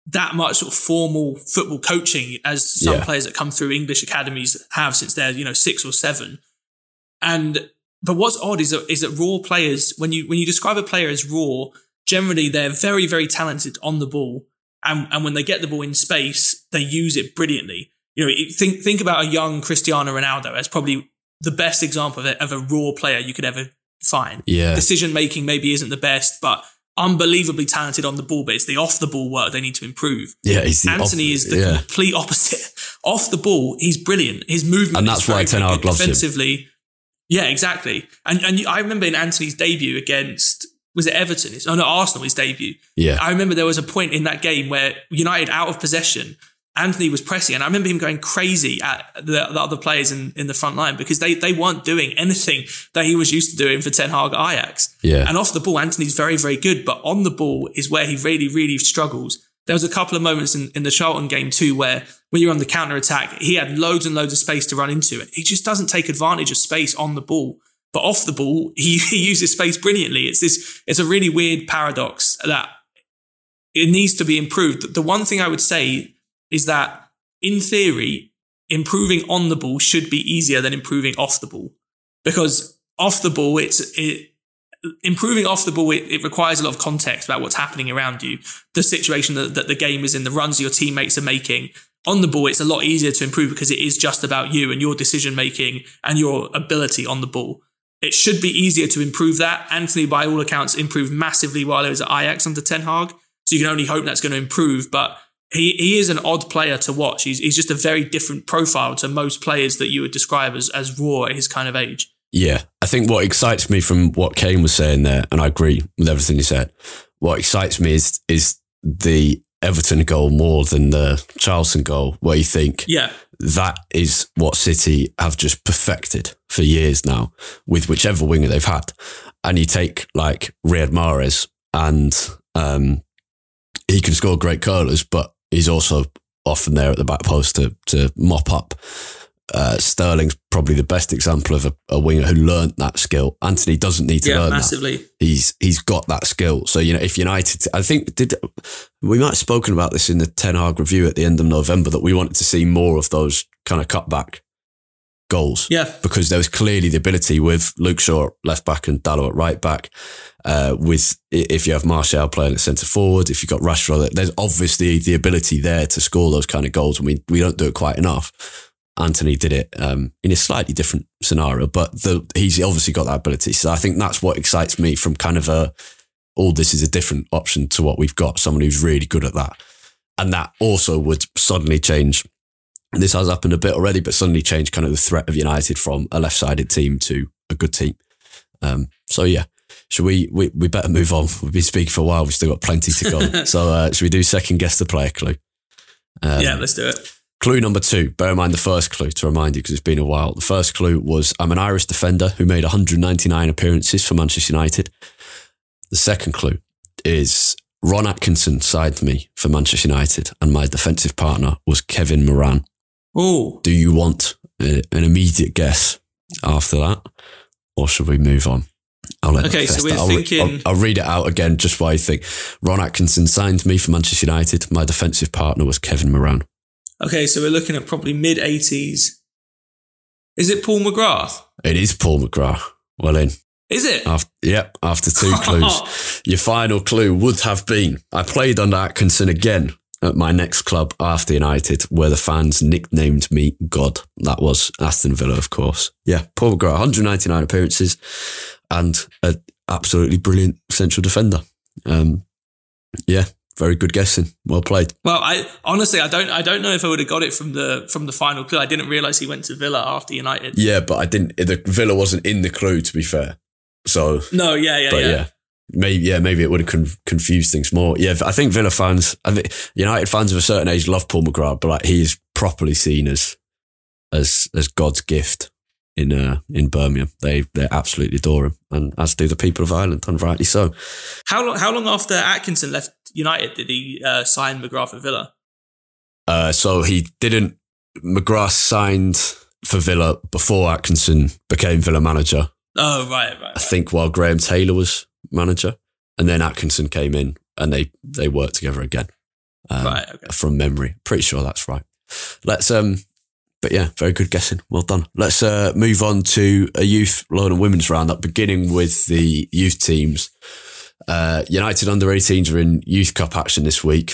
that much sort of formal football coaching as some Yeah. players that come through English academies have since they're you know six or seven. And but what's odd is that is that raw players when you when you describe a player as raw, generally they're very very talented on the ball, and and when they get the ball in space, they use it brilliantly. You know, think think about a young Cristiano Ronaldo as probably the best example of a, of a raw player you could ever find. Yeah. Decision making maybe isn't the best, but unbelievably talented on the ball. But it's the off the ball work they need to improve. yeah, Antony op- is the yeah. complete opposite. Off the ball, he's brilliant. His movement, And that's is why Ten Hag good. loves him. defensively. Yeah, exactly. And and you, I remember in Antony's debut against was it Everton? It's, oh no, Arsenal. His debut. Yeah. I remember there was a point in that game where United out of possession. Antony was pressing, and I remember him going crazy at the, the other players in, in the front line because they, they weren't doing anything that he was used to doing for Ten Hag Ajax. Yeah. And off the ball, Antony's very, very good, but on the ball is where he really, really struggles. There was a couple of moments in, in the Charlton game too where when you're on the counter attack, he had loads and loads of space to run into it. He just doesn't take advantage of space on the ball. But off the ball, he, he uses space brilliantly. It's this, it's a really weird paradox that it needs to be improved. The one thing I would say is that in theory, improving on the ball should be easier than improving off the ball because off the ball, it's, it, improving off the ball, it, it requires a lot of context about what's happening around you, the situation that, that the game is in, the runs your teammates are making. On the ball, it's a lot easier to improve because it is just about you and your decision making and your ability on the ball. It should be easier to improve that. Antony, by all accounts, improved massively while he was at Ajax under Ten Hag. So you can only hope that's going to improve. But he, he is an odd player to watch. He's, he's just a very different profile to most players that you would describe as, as raw at his kind of age. Yeah, I think what excites me from what Kane was saying there, and I agree with everything he said. What excites me is is the Everton goal more than the Charlton goal, where you think Yeah. that is what City have just perfected for years now with whichever winger they've had. And you take like Riyad Mahrez and um, he can score great curlers, but he's also often there at the back post to, to mop up. Uh, Sterling's probably the best example of a, a winger who learnt that skill. Antony doesn't need to Yeah, learn that massively. he's he's got that skill. So you know, if United, I think did we might have spoken about this in the Ten Hag review at the end of November that we wanted to see more of those kind of cutback goals. Yeah. because there was clearly the ability with Luke Shaw at left back and Dalot at right back. Uh, with if you have Martial playing at centre forward, if you've got Rashford, there's obviously the ability there to score those kind of goals, and we we don't do it quite enough. Antony did it um, in a slightly different scenario, but the, he's obviously got that ability. So I think that's what excites me from kind of a, all this is a different option to what we've got, someone who's really good at that. And that also would suddenly change. And this has happened a bit already, but suddenly change kind of the threat of United from a left sided team to a good team. Um, so yeah, should we, we, we better move on. We've been speaking for a while. We've still got plenty to go. so uh, should we do second guess the player clue? Um, yeah, let's do it. Clue number two, bear in mind the first clue to remind you because it's been a while. The first clue was I'm an Irish defender who made 199 appearances for Manchester United. The second clue is Ron Atkinson signed me for Manchester United and my defensive partner was Kevin Moran. Oh, Do you want a- an immediate guess after that or should we move on? I'll let Okay, so we're I'll, thinking- I'll, I'll read it out again just while you think. Ron Atkinson signed me for Manchester United. My defensive partner was Kevin Moran. Okay. So we're looking at probably mid 80s. Is it Paul McGrath? It is Paul McGrath. Well in. Is it? After, yep, after two clues. Your final clue would have been I played under Atkinson again at my next club after United, where the fans nicknamed me God. That was Aston Villa, of course. Yeah, Paul McGrath, 199 appearances and an absolutely brilliant central defender. Um, yeah, very good guessing. Well played. Well, I honestly, I don't, I don't know if I would have got it from the from the final clue. I didn't realize he went to Villa after United. Yeah, but I didn't. The Villa wasn't in the clue, to be fair. So no, yeah, yeah, but yeah. yeah. Maybe yeah, maybe it would have con- confused things more. Yeah, I think Villa fans, I think United fans of a certain age love Paul McGrath, but like he's properly seen as as as God's gift in uh, in Birmingham. They they absolutely adore him, and as do the people of Ireland, and rightly so. How long? How long after Atkinson left United did he uh, sign McGrath at Villa? Uh, so he didn't. McGrath signed for Villa before Atkinson became Villa manager. Oh right, right. right. I think while Graham Taylor was manager, and then Atkinson came in, and they they worked together again. Um, right. Okay. From memory, pretty sure that's right. Let's um, but yeah, very good guessing. Well done. Let's uh, move on to a youth, loan and women's roundup, beginning with the youth teams. Uh, United under 18s are in Youth Cup action this week.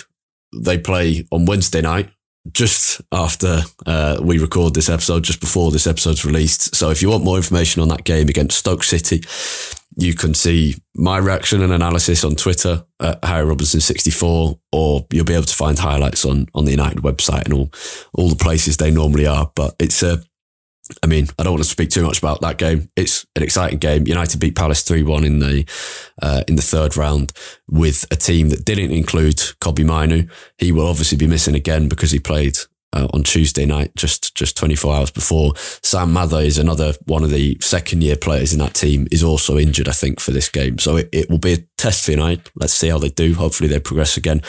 They play on Wednesday night, just after uh, we record this episode, just before this episode's released. So if you want more information on that game against Stoke City, you can see my reaction and analysis on Twitter at Harry Robinson 64, or you'll be able to find highlights on on the United website and all all the places they normally are. But it's a I mean, I don't want to speak too much about that game. It's an exciting game. United beat Palace three one in the uh, in the third round with a team that didn't include Kobbie Mainoo. He will obviously be missing again because he played uh, on Tuesday night, just just 24 hours before. Sam Mather is another one of the second year players in that team, is also injured, I think, for this game. So it, it will be a test for United. Let's see how they do. Hopefully they progress again.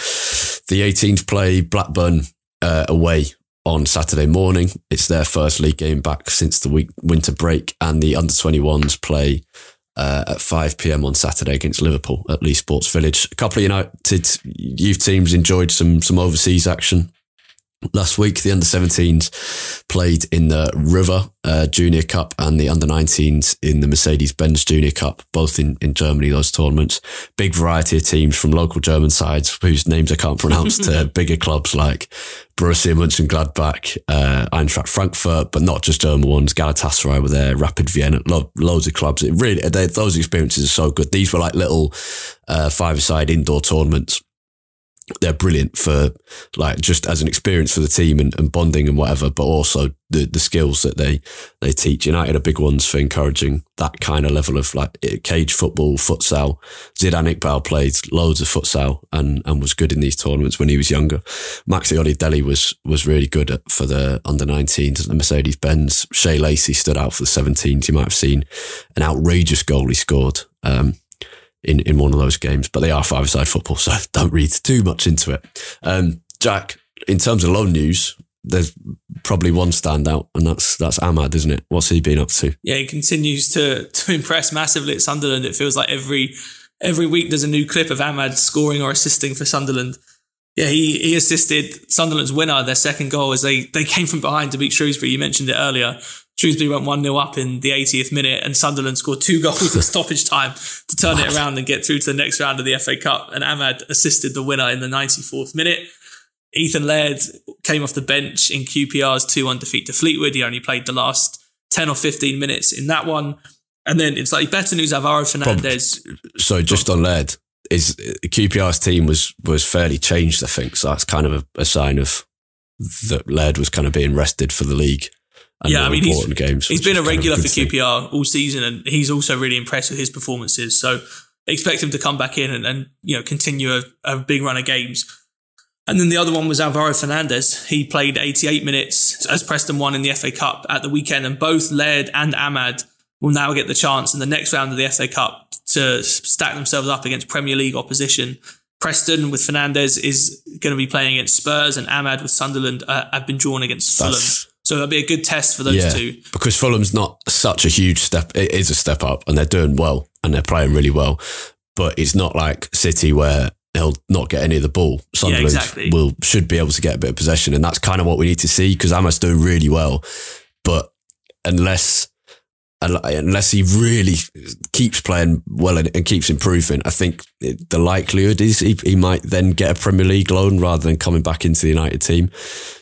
The 18s play Blackburn uh, away on Saturday morning. It's their first league game back since the week winter break, and the under 21s play uh, at 5 p.m. on Saturday against Liverpool at Leigh Sports Village. A couple of United youth teams enjoyed some some overseas action. Last week, the under 17s played in the River uh, Junior Cup and the under 19s in the Mercedes Benz Junior Cup, both in, in Germany, those tournaments. Big variety of teams from local German sides whose names I can't pronounce to bigger clubs like Borussia Mönchengladbach, uh, Eintracht Frankfurt, but not just German ones. Galatasaray were there, Rapid Vienna, lo- loads of clubs. It really, they, those experiences are so good. These were like little uh, five-a-side indoor tournaments they're brilliant for like just as an experience for the team and, and, bonding and whatever, but also the the skills that they they teach. United are big ones for encouraging that kind of level of like cage football, futsal. Zidane Iqbal played loads of futsal and and was good in these tournaments when he was younger. Maxi Oyedele was was really good at, for the under 19s the Mercedes Benz. Shay Lacey stood out for the 17s. You might have seen an outrageous goal he scored. Um, in, in one of those games, but they are five side football, so don't read too much into it. Um, Jack, in terms of loan news, there's probably one standout, and that's that's Amad, isn't it? What's he been up to? Yeah, he continues to to impress massively at Sunderland. It feels like every every week there's a new clip of Amad scoring or assisting for Sunderland. Yeah, he he assisted Sunderland's winner, their second goal, as they they came from behind to beat Shrewsbury. You mentioned it earlier. Shrewsbury went 1 0 up in the 80th minute, and Sunderland scored two goals at stoppage time to turn it around and get through to the next round of the FA Cup. And Amad assisted the winner in the 94th minute. Ethan Laird came off the bench in QPR's 2 1 defeat to Fleetwood. He only played the last 10 or 15 minutes in that one. And then it's like better news Alvaro Fernandez. So just on Laird, is uh, QPR's team was was fairly changed, I think. So that's kind of a, a sign of that Laird was kind of being rested for the league yeah, I mean, he's, games, he's been a regular for QPR all season, and he's also really impressed with his performances. So expect him to come back in and, and you know continue a, a, big run of games. And then the other one was Alvaro Fernandez. He played 88 minutes as Preston won in the FA Cup at the weekend, and both Laird and Amad will now get the chance in the next round of the FA Cup to stack themselves up against Premier League opposition. Preston with Fernandez is going to be playing against Spurs, and Amad with Sunderland uh, have been drawn against Fulham. That's, so that'll be a good test for those yeah, two. Because Fulham's not such a huge step. It is a step up and they're doing well and they're playing really well. But it's not like City where he'll not get any of the ball. Sunderland yeah, exactly. will should be able to get a bit of possession. And that's kind of what we need to see because Amad's doing really well. But unless unless he really keeps playing well and, and keeps improving, I think the likelihood is he, he, might then get a Premier League loan rather than coming back into the United team.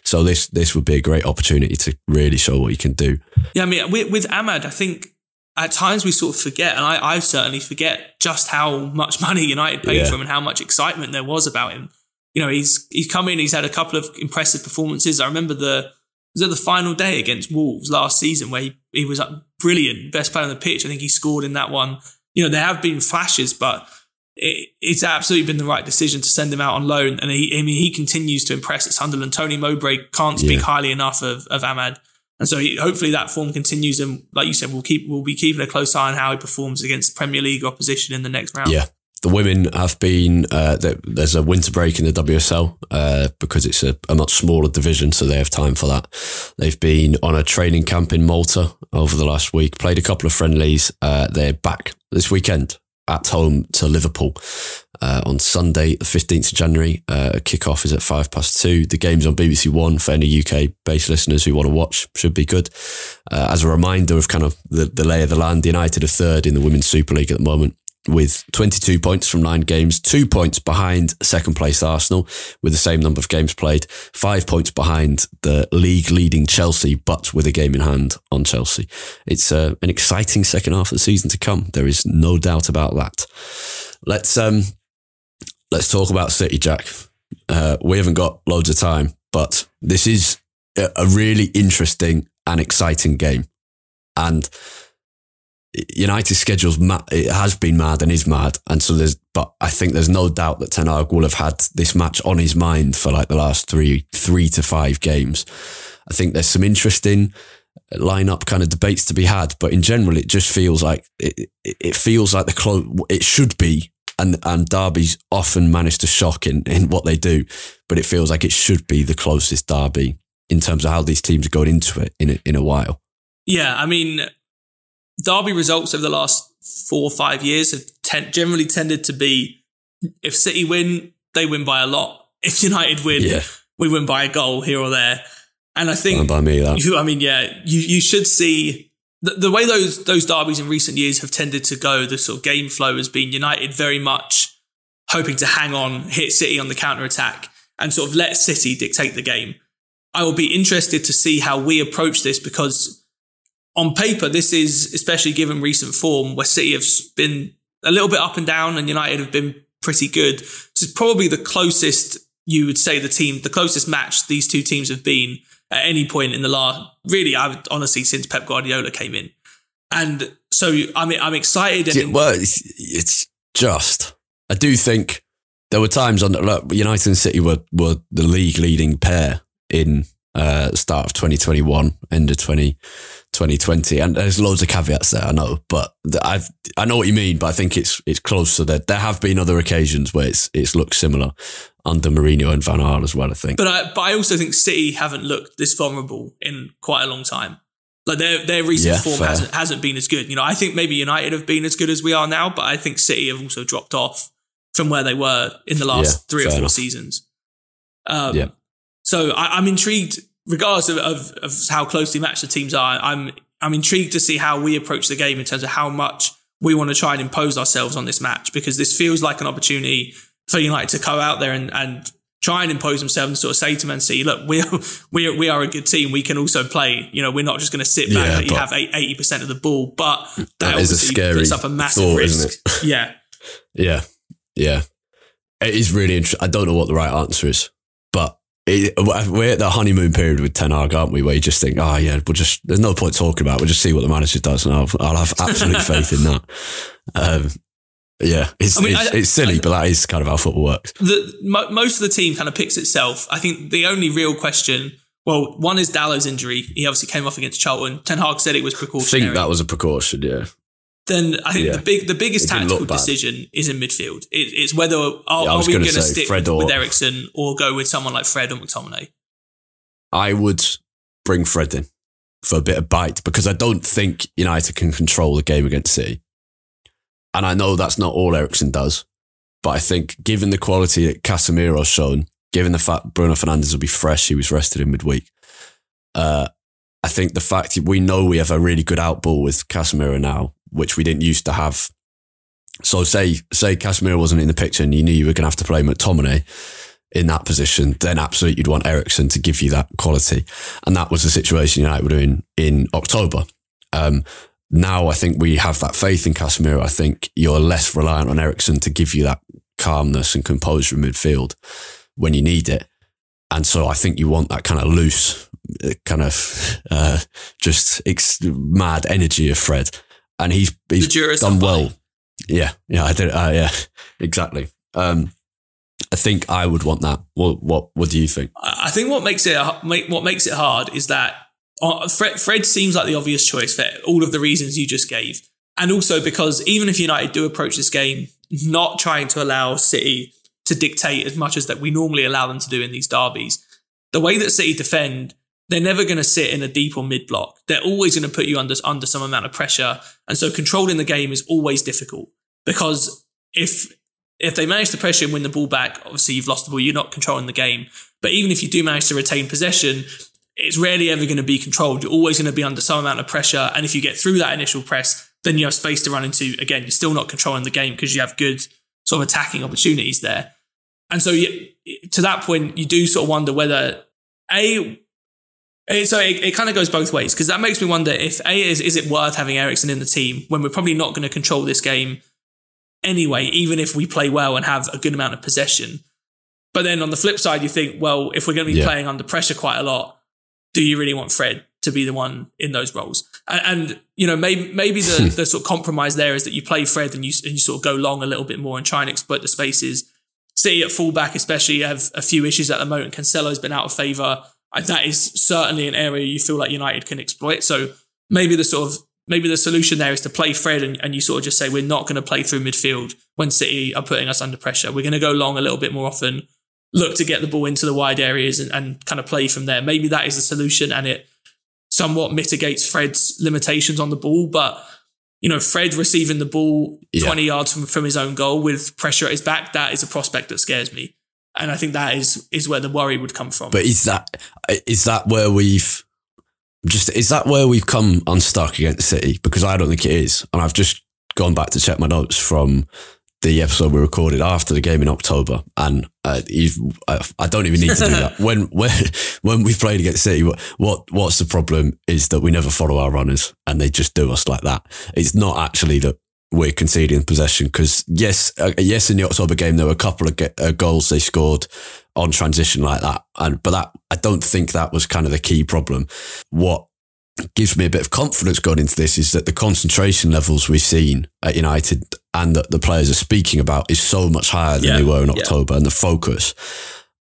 So this this would be a great opportunity to really show what he can do. Yeah, I mean, with, with Amad, I think at times we sort of forget, and I, I certainly forget just how much money United paid yeah. for him and how much excitement there was about him. You know, he's he's come in, he's had a couple of impressive performances. I remember the was it the final day against Wolves last season where he, he was brilliant, best player on the pitch. I think he scored in that one. You know, there have been flashes, but it, it's absolutely been the right decision to send him out on loan. And he, I mean, he continues to impress at Sunderland. Tony Mowbray can't speak yeah. highly enough of, of Amad. And so he, hopefully that form continues. And like you said, we'll keep, we'll be keeping a close eye on how he performs against Premier League opposition in the next round. Yeah the women have been uh, there's a winter break in the WSL uh, because it's a, a, much smaller division, so they have time for that. They've been on a training camp in Malta over the last week, played a couple of friendlies. Uh, they're back this weekend at home to Liverpool uh, on Sunday, the 15th of January. Uh, kickoff is at five past two. The game's on BBC One for any UK based listeners who want to watch. Should be good. Uh, as a reminder of kind of the, the lay of the land, United are third in the Women's Super League at the moment with 22 points from nine games, two points behind second place Arsenal with the same number of games played, five points behind the league leading Chelsea, but with a game in hand on Chelsea. It's uh, an exciting second half of the season to come. There is no doubt about that. Let's um, let's talk about City, Jack. Uh, we haven't got loads of time, but this is a really interesting and exciting game. And United's schedule's mad, it has been mad and is mad, and so there's. But I think there's no doubt that Ten Hag will have had this match on his mind for like the last three, three to five games. I think there's some interesting lineup kind of debates to be had, but in general, it just feels like it. It feels like the close. It should be, and and Derby's often managed to shock in in what they do, but it feels like it should be the closest Derby in terms of how these teams are going into it in a, in a while. Yeah, I mean, Derby results over the last four or five years have ten- generally tended to be if City win, they win by a lot. If United win, yeah. we win by a goal here or there. And I think by me that. You, I mean, yeah, you you should see the, the way those those derbies in recent years have tended to go. The sort of game flow has been United very much hoping to hang on, hit City on the counter attack, and sort of let City dictate the game. I will be interested to see how we approach this because on paper, this is, especially given recent form, where City have been a little bit up and down and United have been pretty good. This is probably the closest you would say the team, the closest match these two teams have been at any point in the last, really, I would honestly, since Pep Guardiola came in. And so I mean, I'm excited. And well, it's, it's just, I do think there were times on look, United and City were, were the league leading pair in uh, start of 2021, end of 20, 2020. And there's loads of caveats there, I know, but I've, I know what you mean, but I think it's, it's close to that. There have been other occasions where it's, it's looked similar under Mourinho and Van Gaal as well, I think. But I, but I also think City haven't looked this vulnerable in quite a long time. Like their their recent yeah, form fair. hasn't hasn't been as good. You know, I think maybe United have been as good as we are now, but I think City have also dropped off from where they were in the last yeah, three or four enough. seasons. Um, yeah. So I, am intrigued, regardless of, of, of, how closely matched the teams are. I'm I'm intrigued to see how we approach the game in terms of how much we want to try and impose ourselves on this match because this feels like an opportunity for United to go out there and, and try and impose themselves and sort of say to Man City, look, we are, we are, we are a good team. We can also play. You know, we're not just going to sit back yeah, and you have eighty percent of the ball, but that, that is a scary puts up a massive thought, risk. yeah, yeah, yeah. It is really interesting. I don't know what the right answer is it, we're at the honeymoon period with Ten Hag, aren't we? Where you just think, oh yeah, we'll just there's no point talking about. It. We'll just see what the manager does, and I'll, I'll have absolute faith in that. Um, yeah, it's, I mean, it's, I, it's silly, I, but that is kind of how football works. The, most of the team kind of picks itself. I think the only real question, well, one is Dalot's injury. He obviously came off against Charlton. Ten Hag said it was precautionary. I think that was a precaution. Yeah then I think yeah. the big the biggest tactical decision is in midfield. It, it's whether are, yeah, are we going to stick Fred with, or, with Eriksen or go with someone like Fred or McTominay. I would bring Fred in for a bit of bite because I don't think United can control the game against City. And I know that's not all Eriksen does, but I think given the quality that Casemiro's shown, given the fact Bruno Fernandes will be fresh, he was rested in midweek, uh, I think the fact we know we have a really good outball with Casemiro now, which we didn't used to have. So say say Casemiro wasn't in the picture and you knew you were going to have to play McTominay in that position, then absolutely you'd want Eriksen to give you that quality. And that was the situation United were doing in October. Um, now I think we have that faith in Casemiro. I think you're less reliant on Eriksen to give you that calmness and composure in midfield when you need it. And so I think you want that kind of loose, uh, kind of uh, just ex- mad energy of Fred. And he's, he's done well. Yeah, yeah, I did. Uh, yeah, exactly. Um, I think I would want that. What what what do you think? I think what makes it what makes it hard is that uh, Fred, Fred seems like the obvious choice for all of the reasons you just gave, and also because even if United do approach this game not trying to allow City to dictate as much as that we normally allow them to do in these derbies, the way that City defend, they're never going to sit in a deep or mid block. They're always going to put you under under some amount of pressure, and so controlling the game is always difficult because if if they manage to pressure and win the ball back, obviously you've lost the ball, you're not controlling the game. But even if you do manage to retain possession, it's rarely ever going to be controlled. You're always going to be under some amount of pressure. And if you get through that initial press, then you have space to run into. Again, you're still not controlling the game because you have good sort of attacking opportunities there. And so you, to that point, you do sort of wonder whether A, so it, it kind of goes both ways because that makes me wonder if A, is, is it worth having Eriksen in the team when we're probably not going to control this game anyway, even if we play well and have a good amount of possession. But then on the flip side, you think, well, if we're going to be yeah. playing under pressure quite a lot, do you really want Fred to be the one in those roles? And, and you know, maybe maybe the, the sort of compromise there is that you play Fred and you and you sort of go long a little bit more and try and exploit the spaces. City at fullback, especially, have a few issues at the moment. Cancelo's been out of favour. That is certainly an area you feel like United can exploit. So maybe the sort of maybe the solution there is to play Fred and, and you sort of just say we're not going to play through midfield when City are putting us under pressure. We're going to go long a little bit more often, look to get the ball into the wide areas and, and kind of play from there. Maybe that is the solution and it somewhat mitigates Fred's limitations on the ball. But, you know, Fred receiving the ball yeah. 20 yards from, from his own goal with pressure at his back, that is a prospect that scares me. And I think that is is where the worry would come from. But is that is that where we've just is that where we've come unstuck against City? Because I don't think it is, and I've just gone back to check my notes from the episode we recorded after the game in October, and uh, I don't even need to do that. When when when we played against City, what, what what's the problem is that we never follow our runners, and they just do us like that. It's not actually that we're conceding possession because yes, uh, yes, in the October game there were a couple of get, uh, goals they scored on transition like that, and but that I don't think that was kind of the key problem. What gives me a bit of confidence going into this is that the concentration levels we've seen at United and that the players are speaking about is so much higher than yeah, they were in October, yeah. and the focus,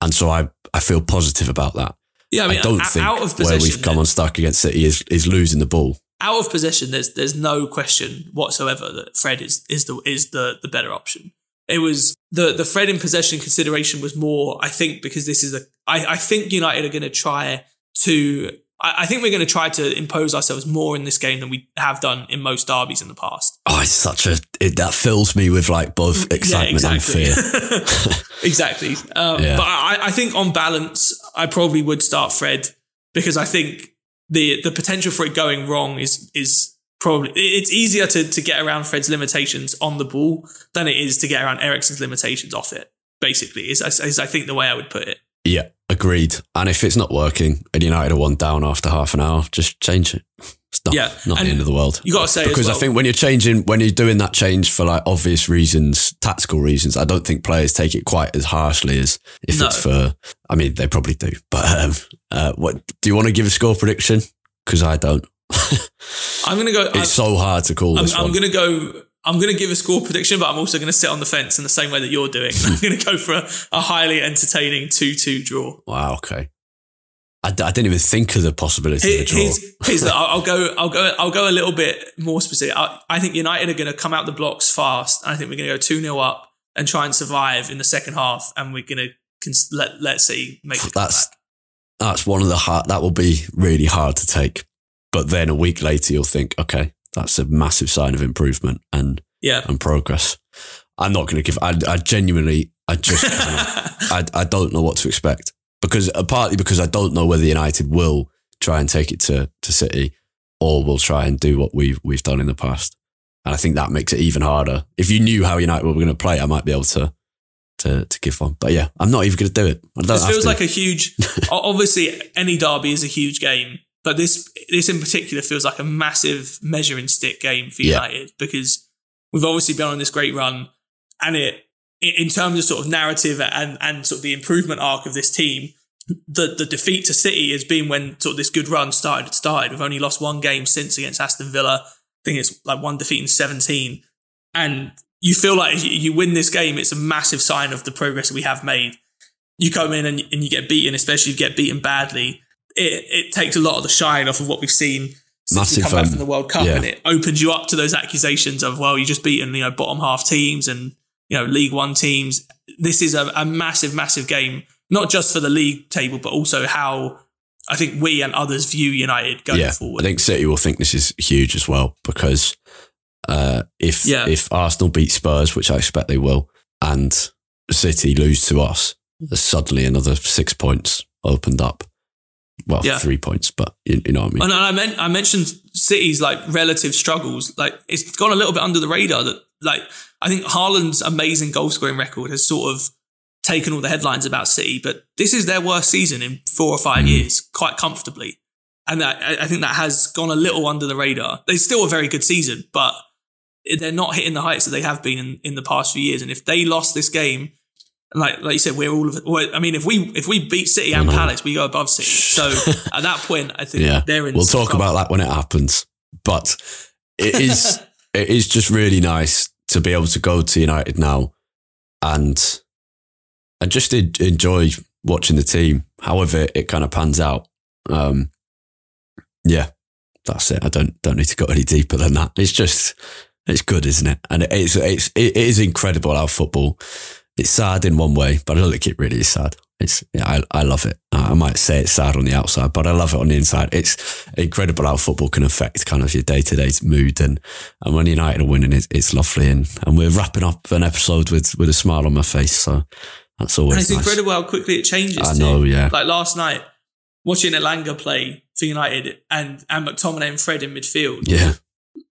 and so I I feel positive about that. Yeah, I, mean, I don't think where we've come unstuck against City is is losing the ball out of possession, there's there's no question whatsoever that Fred is is the is the the better option. It was the the Fred in possession consideration was more, I think, because this is a I, I think United are going to try to I, think we're going to try to impose ourselves more in this game than we have done in most derbies in the past. Oh, it's such a it, that fills me with like both excitement yeah, exactly. and fear. exactly, um, yeah. but I, I think on balance, I probably would start Fred because I think the the potential for it going wrong is is probably it's easier to to get around Fred's limitations on the ball than it is to get around Eriksen's limitations off it. Basically, is, is I think the way I would put it. Yeah, agreed. And if it's not working and United are one down after half an hour, just change it. Not, yeah. not the end of the world. You got to say because well, I think when you're changing, when you're doing that change for like obvious reasons, tactical reasons, I don't think players take it quite as harshly as if no. it's for. I mean, they probably do. But um, uh, what do you want to give a score prediction? Because I don't. I'm gonna go. It's I'm, so hard to call. I'm, I'm gonna go. I'm going to give a score prediction, but I'm also going to sit on the fence in the same way that you're doing. I'm going to go for a, a highly entertaining 2 2 draw. Wow, okay. I, I didn't even think of the possibility Here, of a draw. Here's, here's the, I'll, I'll, go. I'll go. I'll go a little bit more specific. I, I think United are going to come out the blocks fast. I think we're going to go two 0 up and try and survive in the second half, and we're going to cons- let let's see make that's that's one of the hard. That will be really hard to take. But then a week later, you'll think, okay, that's a massive sign of improvement and yeah and progress. I'm not going to give. I, I genuinely, I just, I, I don't know what to expect because uh, partly because I don't know whether United will try and take it to to City, or we'll try and do what we've we've done in the past. And I think that makes it even harder. If you knew how United were going to play, I might be able to to to give one. But yeah, I'm not even going to do it. I This feels to. like a huge. obviously, any derby is a huge game, but this this in particular feels like a massive measuring stick game for Yeah. United because we've obviously been on this great run, and it in terms of sort of narrative and and sort of the improvement arc of this team. The, the defeat to City has been when sort of this good run started. Started. We've only lost one game since against Aston Villa. I think it's like one defeat in 17. And you feel like you- you win this game, it's a massive sign of the progress that we have made you come in and, and you get beaten, especially if you get beaten badly, it, it takes a lot of the shine off of what we've seen since we come back um, from the World Cup, yeah. and it opens you up to those accusations of well, you just beaten you know bottom half teams and you know League One teams. This is a, a massive, massive game, not just for the league table, but also how I think we and others view United going yeah, forward. I think City will think this is huge as well because uh, if Yeah. if Arsenal beat Spurs, which I expect they will, and City lose to us, there's suddenly another six points opened up. Well, Yeah. three points, but you, you know what I mean. And I meant I mentioned City's like relative struggles. Like it's gone a little bit under the radar. That like I think Haaland's amazing goal scoring record has sort of taken all the headlines about City, but this is their worst season in four or five hmm. years, quite comfortably. And that, I I think that has gone a little under the radar. It's still a very good season, but they're not hitting the heights that they have been in, in the past few years. And if they lost this game, like like you said, we're all of it. I mean, if we if we beat City and Palace, we go above City. So at that point, I think yeah, they're in. we'll talk trouble. about that when it happens. But it is it is just really nice to be able to go to United now and and just en- enjoy watching the team, however it kind of pans out. Um, yeah, that's it. I don't don't need to go any deeper than that. It's just it's good, isn't it? And it, it's it's it is incredible our football. It's sad in one way, but I don't think it really is sad. It's yeah, I I love it. I might say it's sad on the outside, but I love it on the inside. It's incredible how football can affect kind of your day to day mood, and and when United are winning, it's, it's lovely. And and we're wrapping up an episode with with a smile on my face, so that's always And it's nice. incredible how quickly it changes. I too. know, yeah. Like last night, watching Elanga play for United and and McTominay and Fred in midfield. Yeah,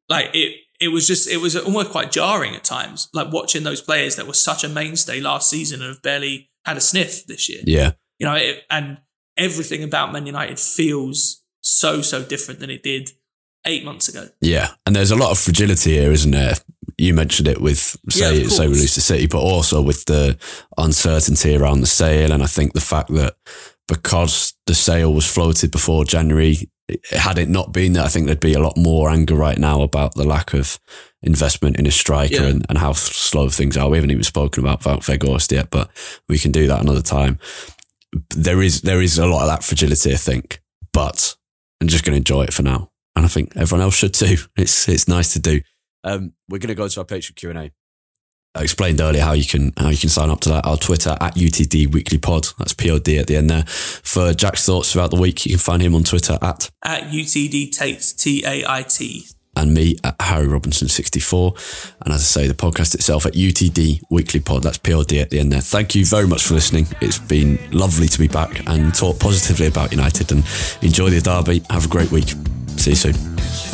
Like it, it was just it was almost quite jarring at times. Like watching those players that were such a mainstay last season and have barely had a sniff this year. yeah, You know, it, and everything about Man United feels so so different than it did eight months ago. yeah. And there's a lot of fragility here, isn't there? You mentioned it with say of say we lose to City, but also with the uncertainty around the sale, and I think the fact that because the sale was floated before January, had it not been that, I think there'd be a lot more anger right now about the lack of investment in a striker Yeah. and, and how slow things are. We haven't even spoken about Wout Weghorst yet, but we can do that another time. There is there is a lot of that fragility, I think, but I'm just going to enjoy it for now, and I think everyone else should too. It's it's nice to do. Um, we're going to go to our Patreon Q and A. I explained earlier how you can how you can sign up to that. Our Twitter at UTD Weekly Pod. That's POD at the end there. For Jack's thoughts throughout the week, you can find him on Twitter at At UTD Tait T A I T. and me at Harry Robinson 64. And as I say, the podcast itself at UTD Weekly Pod. That's POD at the end there. Thank you very much for listening. It's been lovely to be back and talk positively about United and enjoy the derby. Have a great week. See you soon.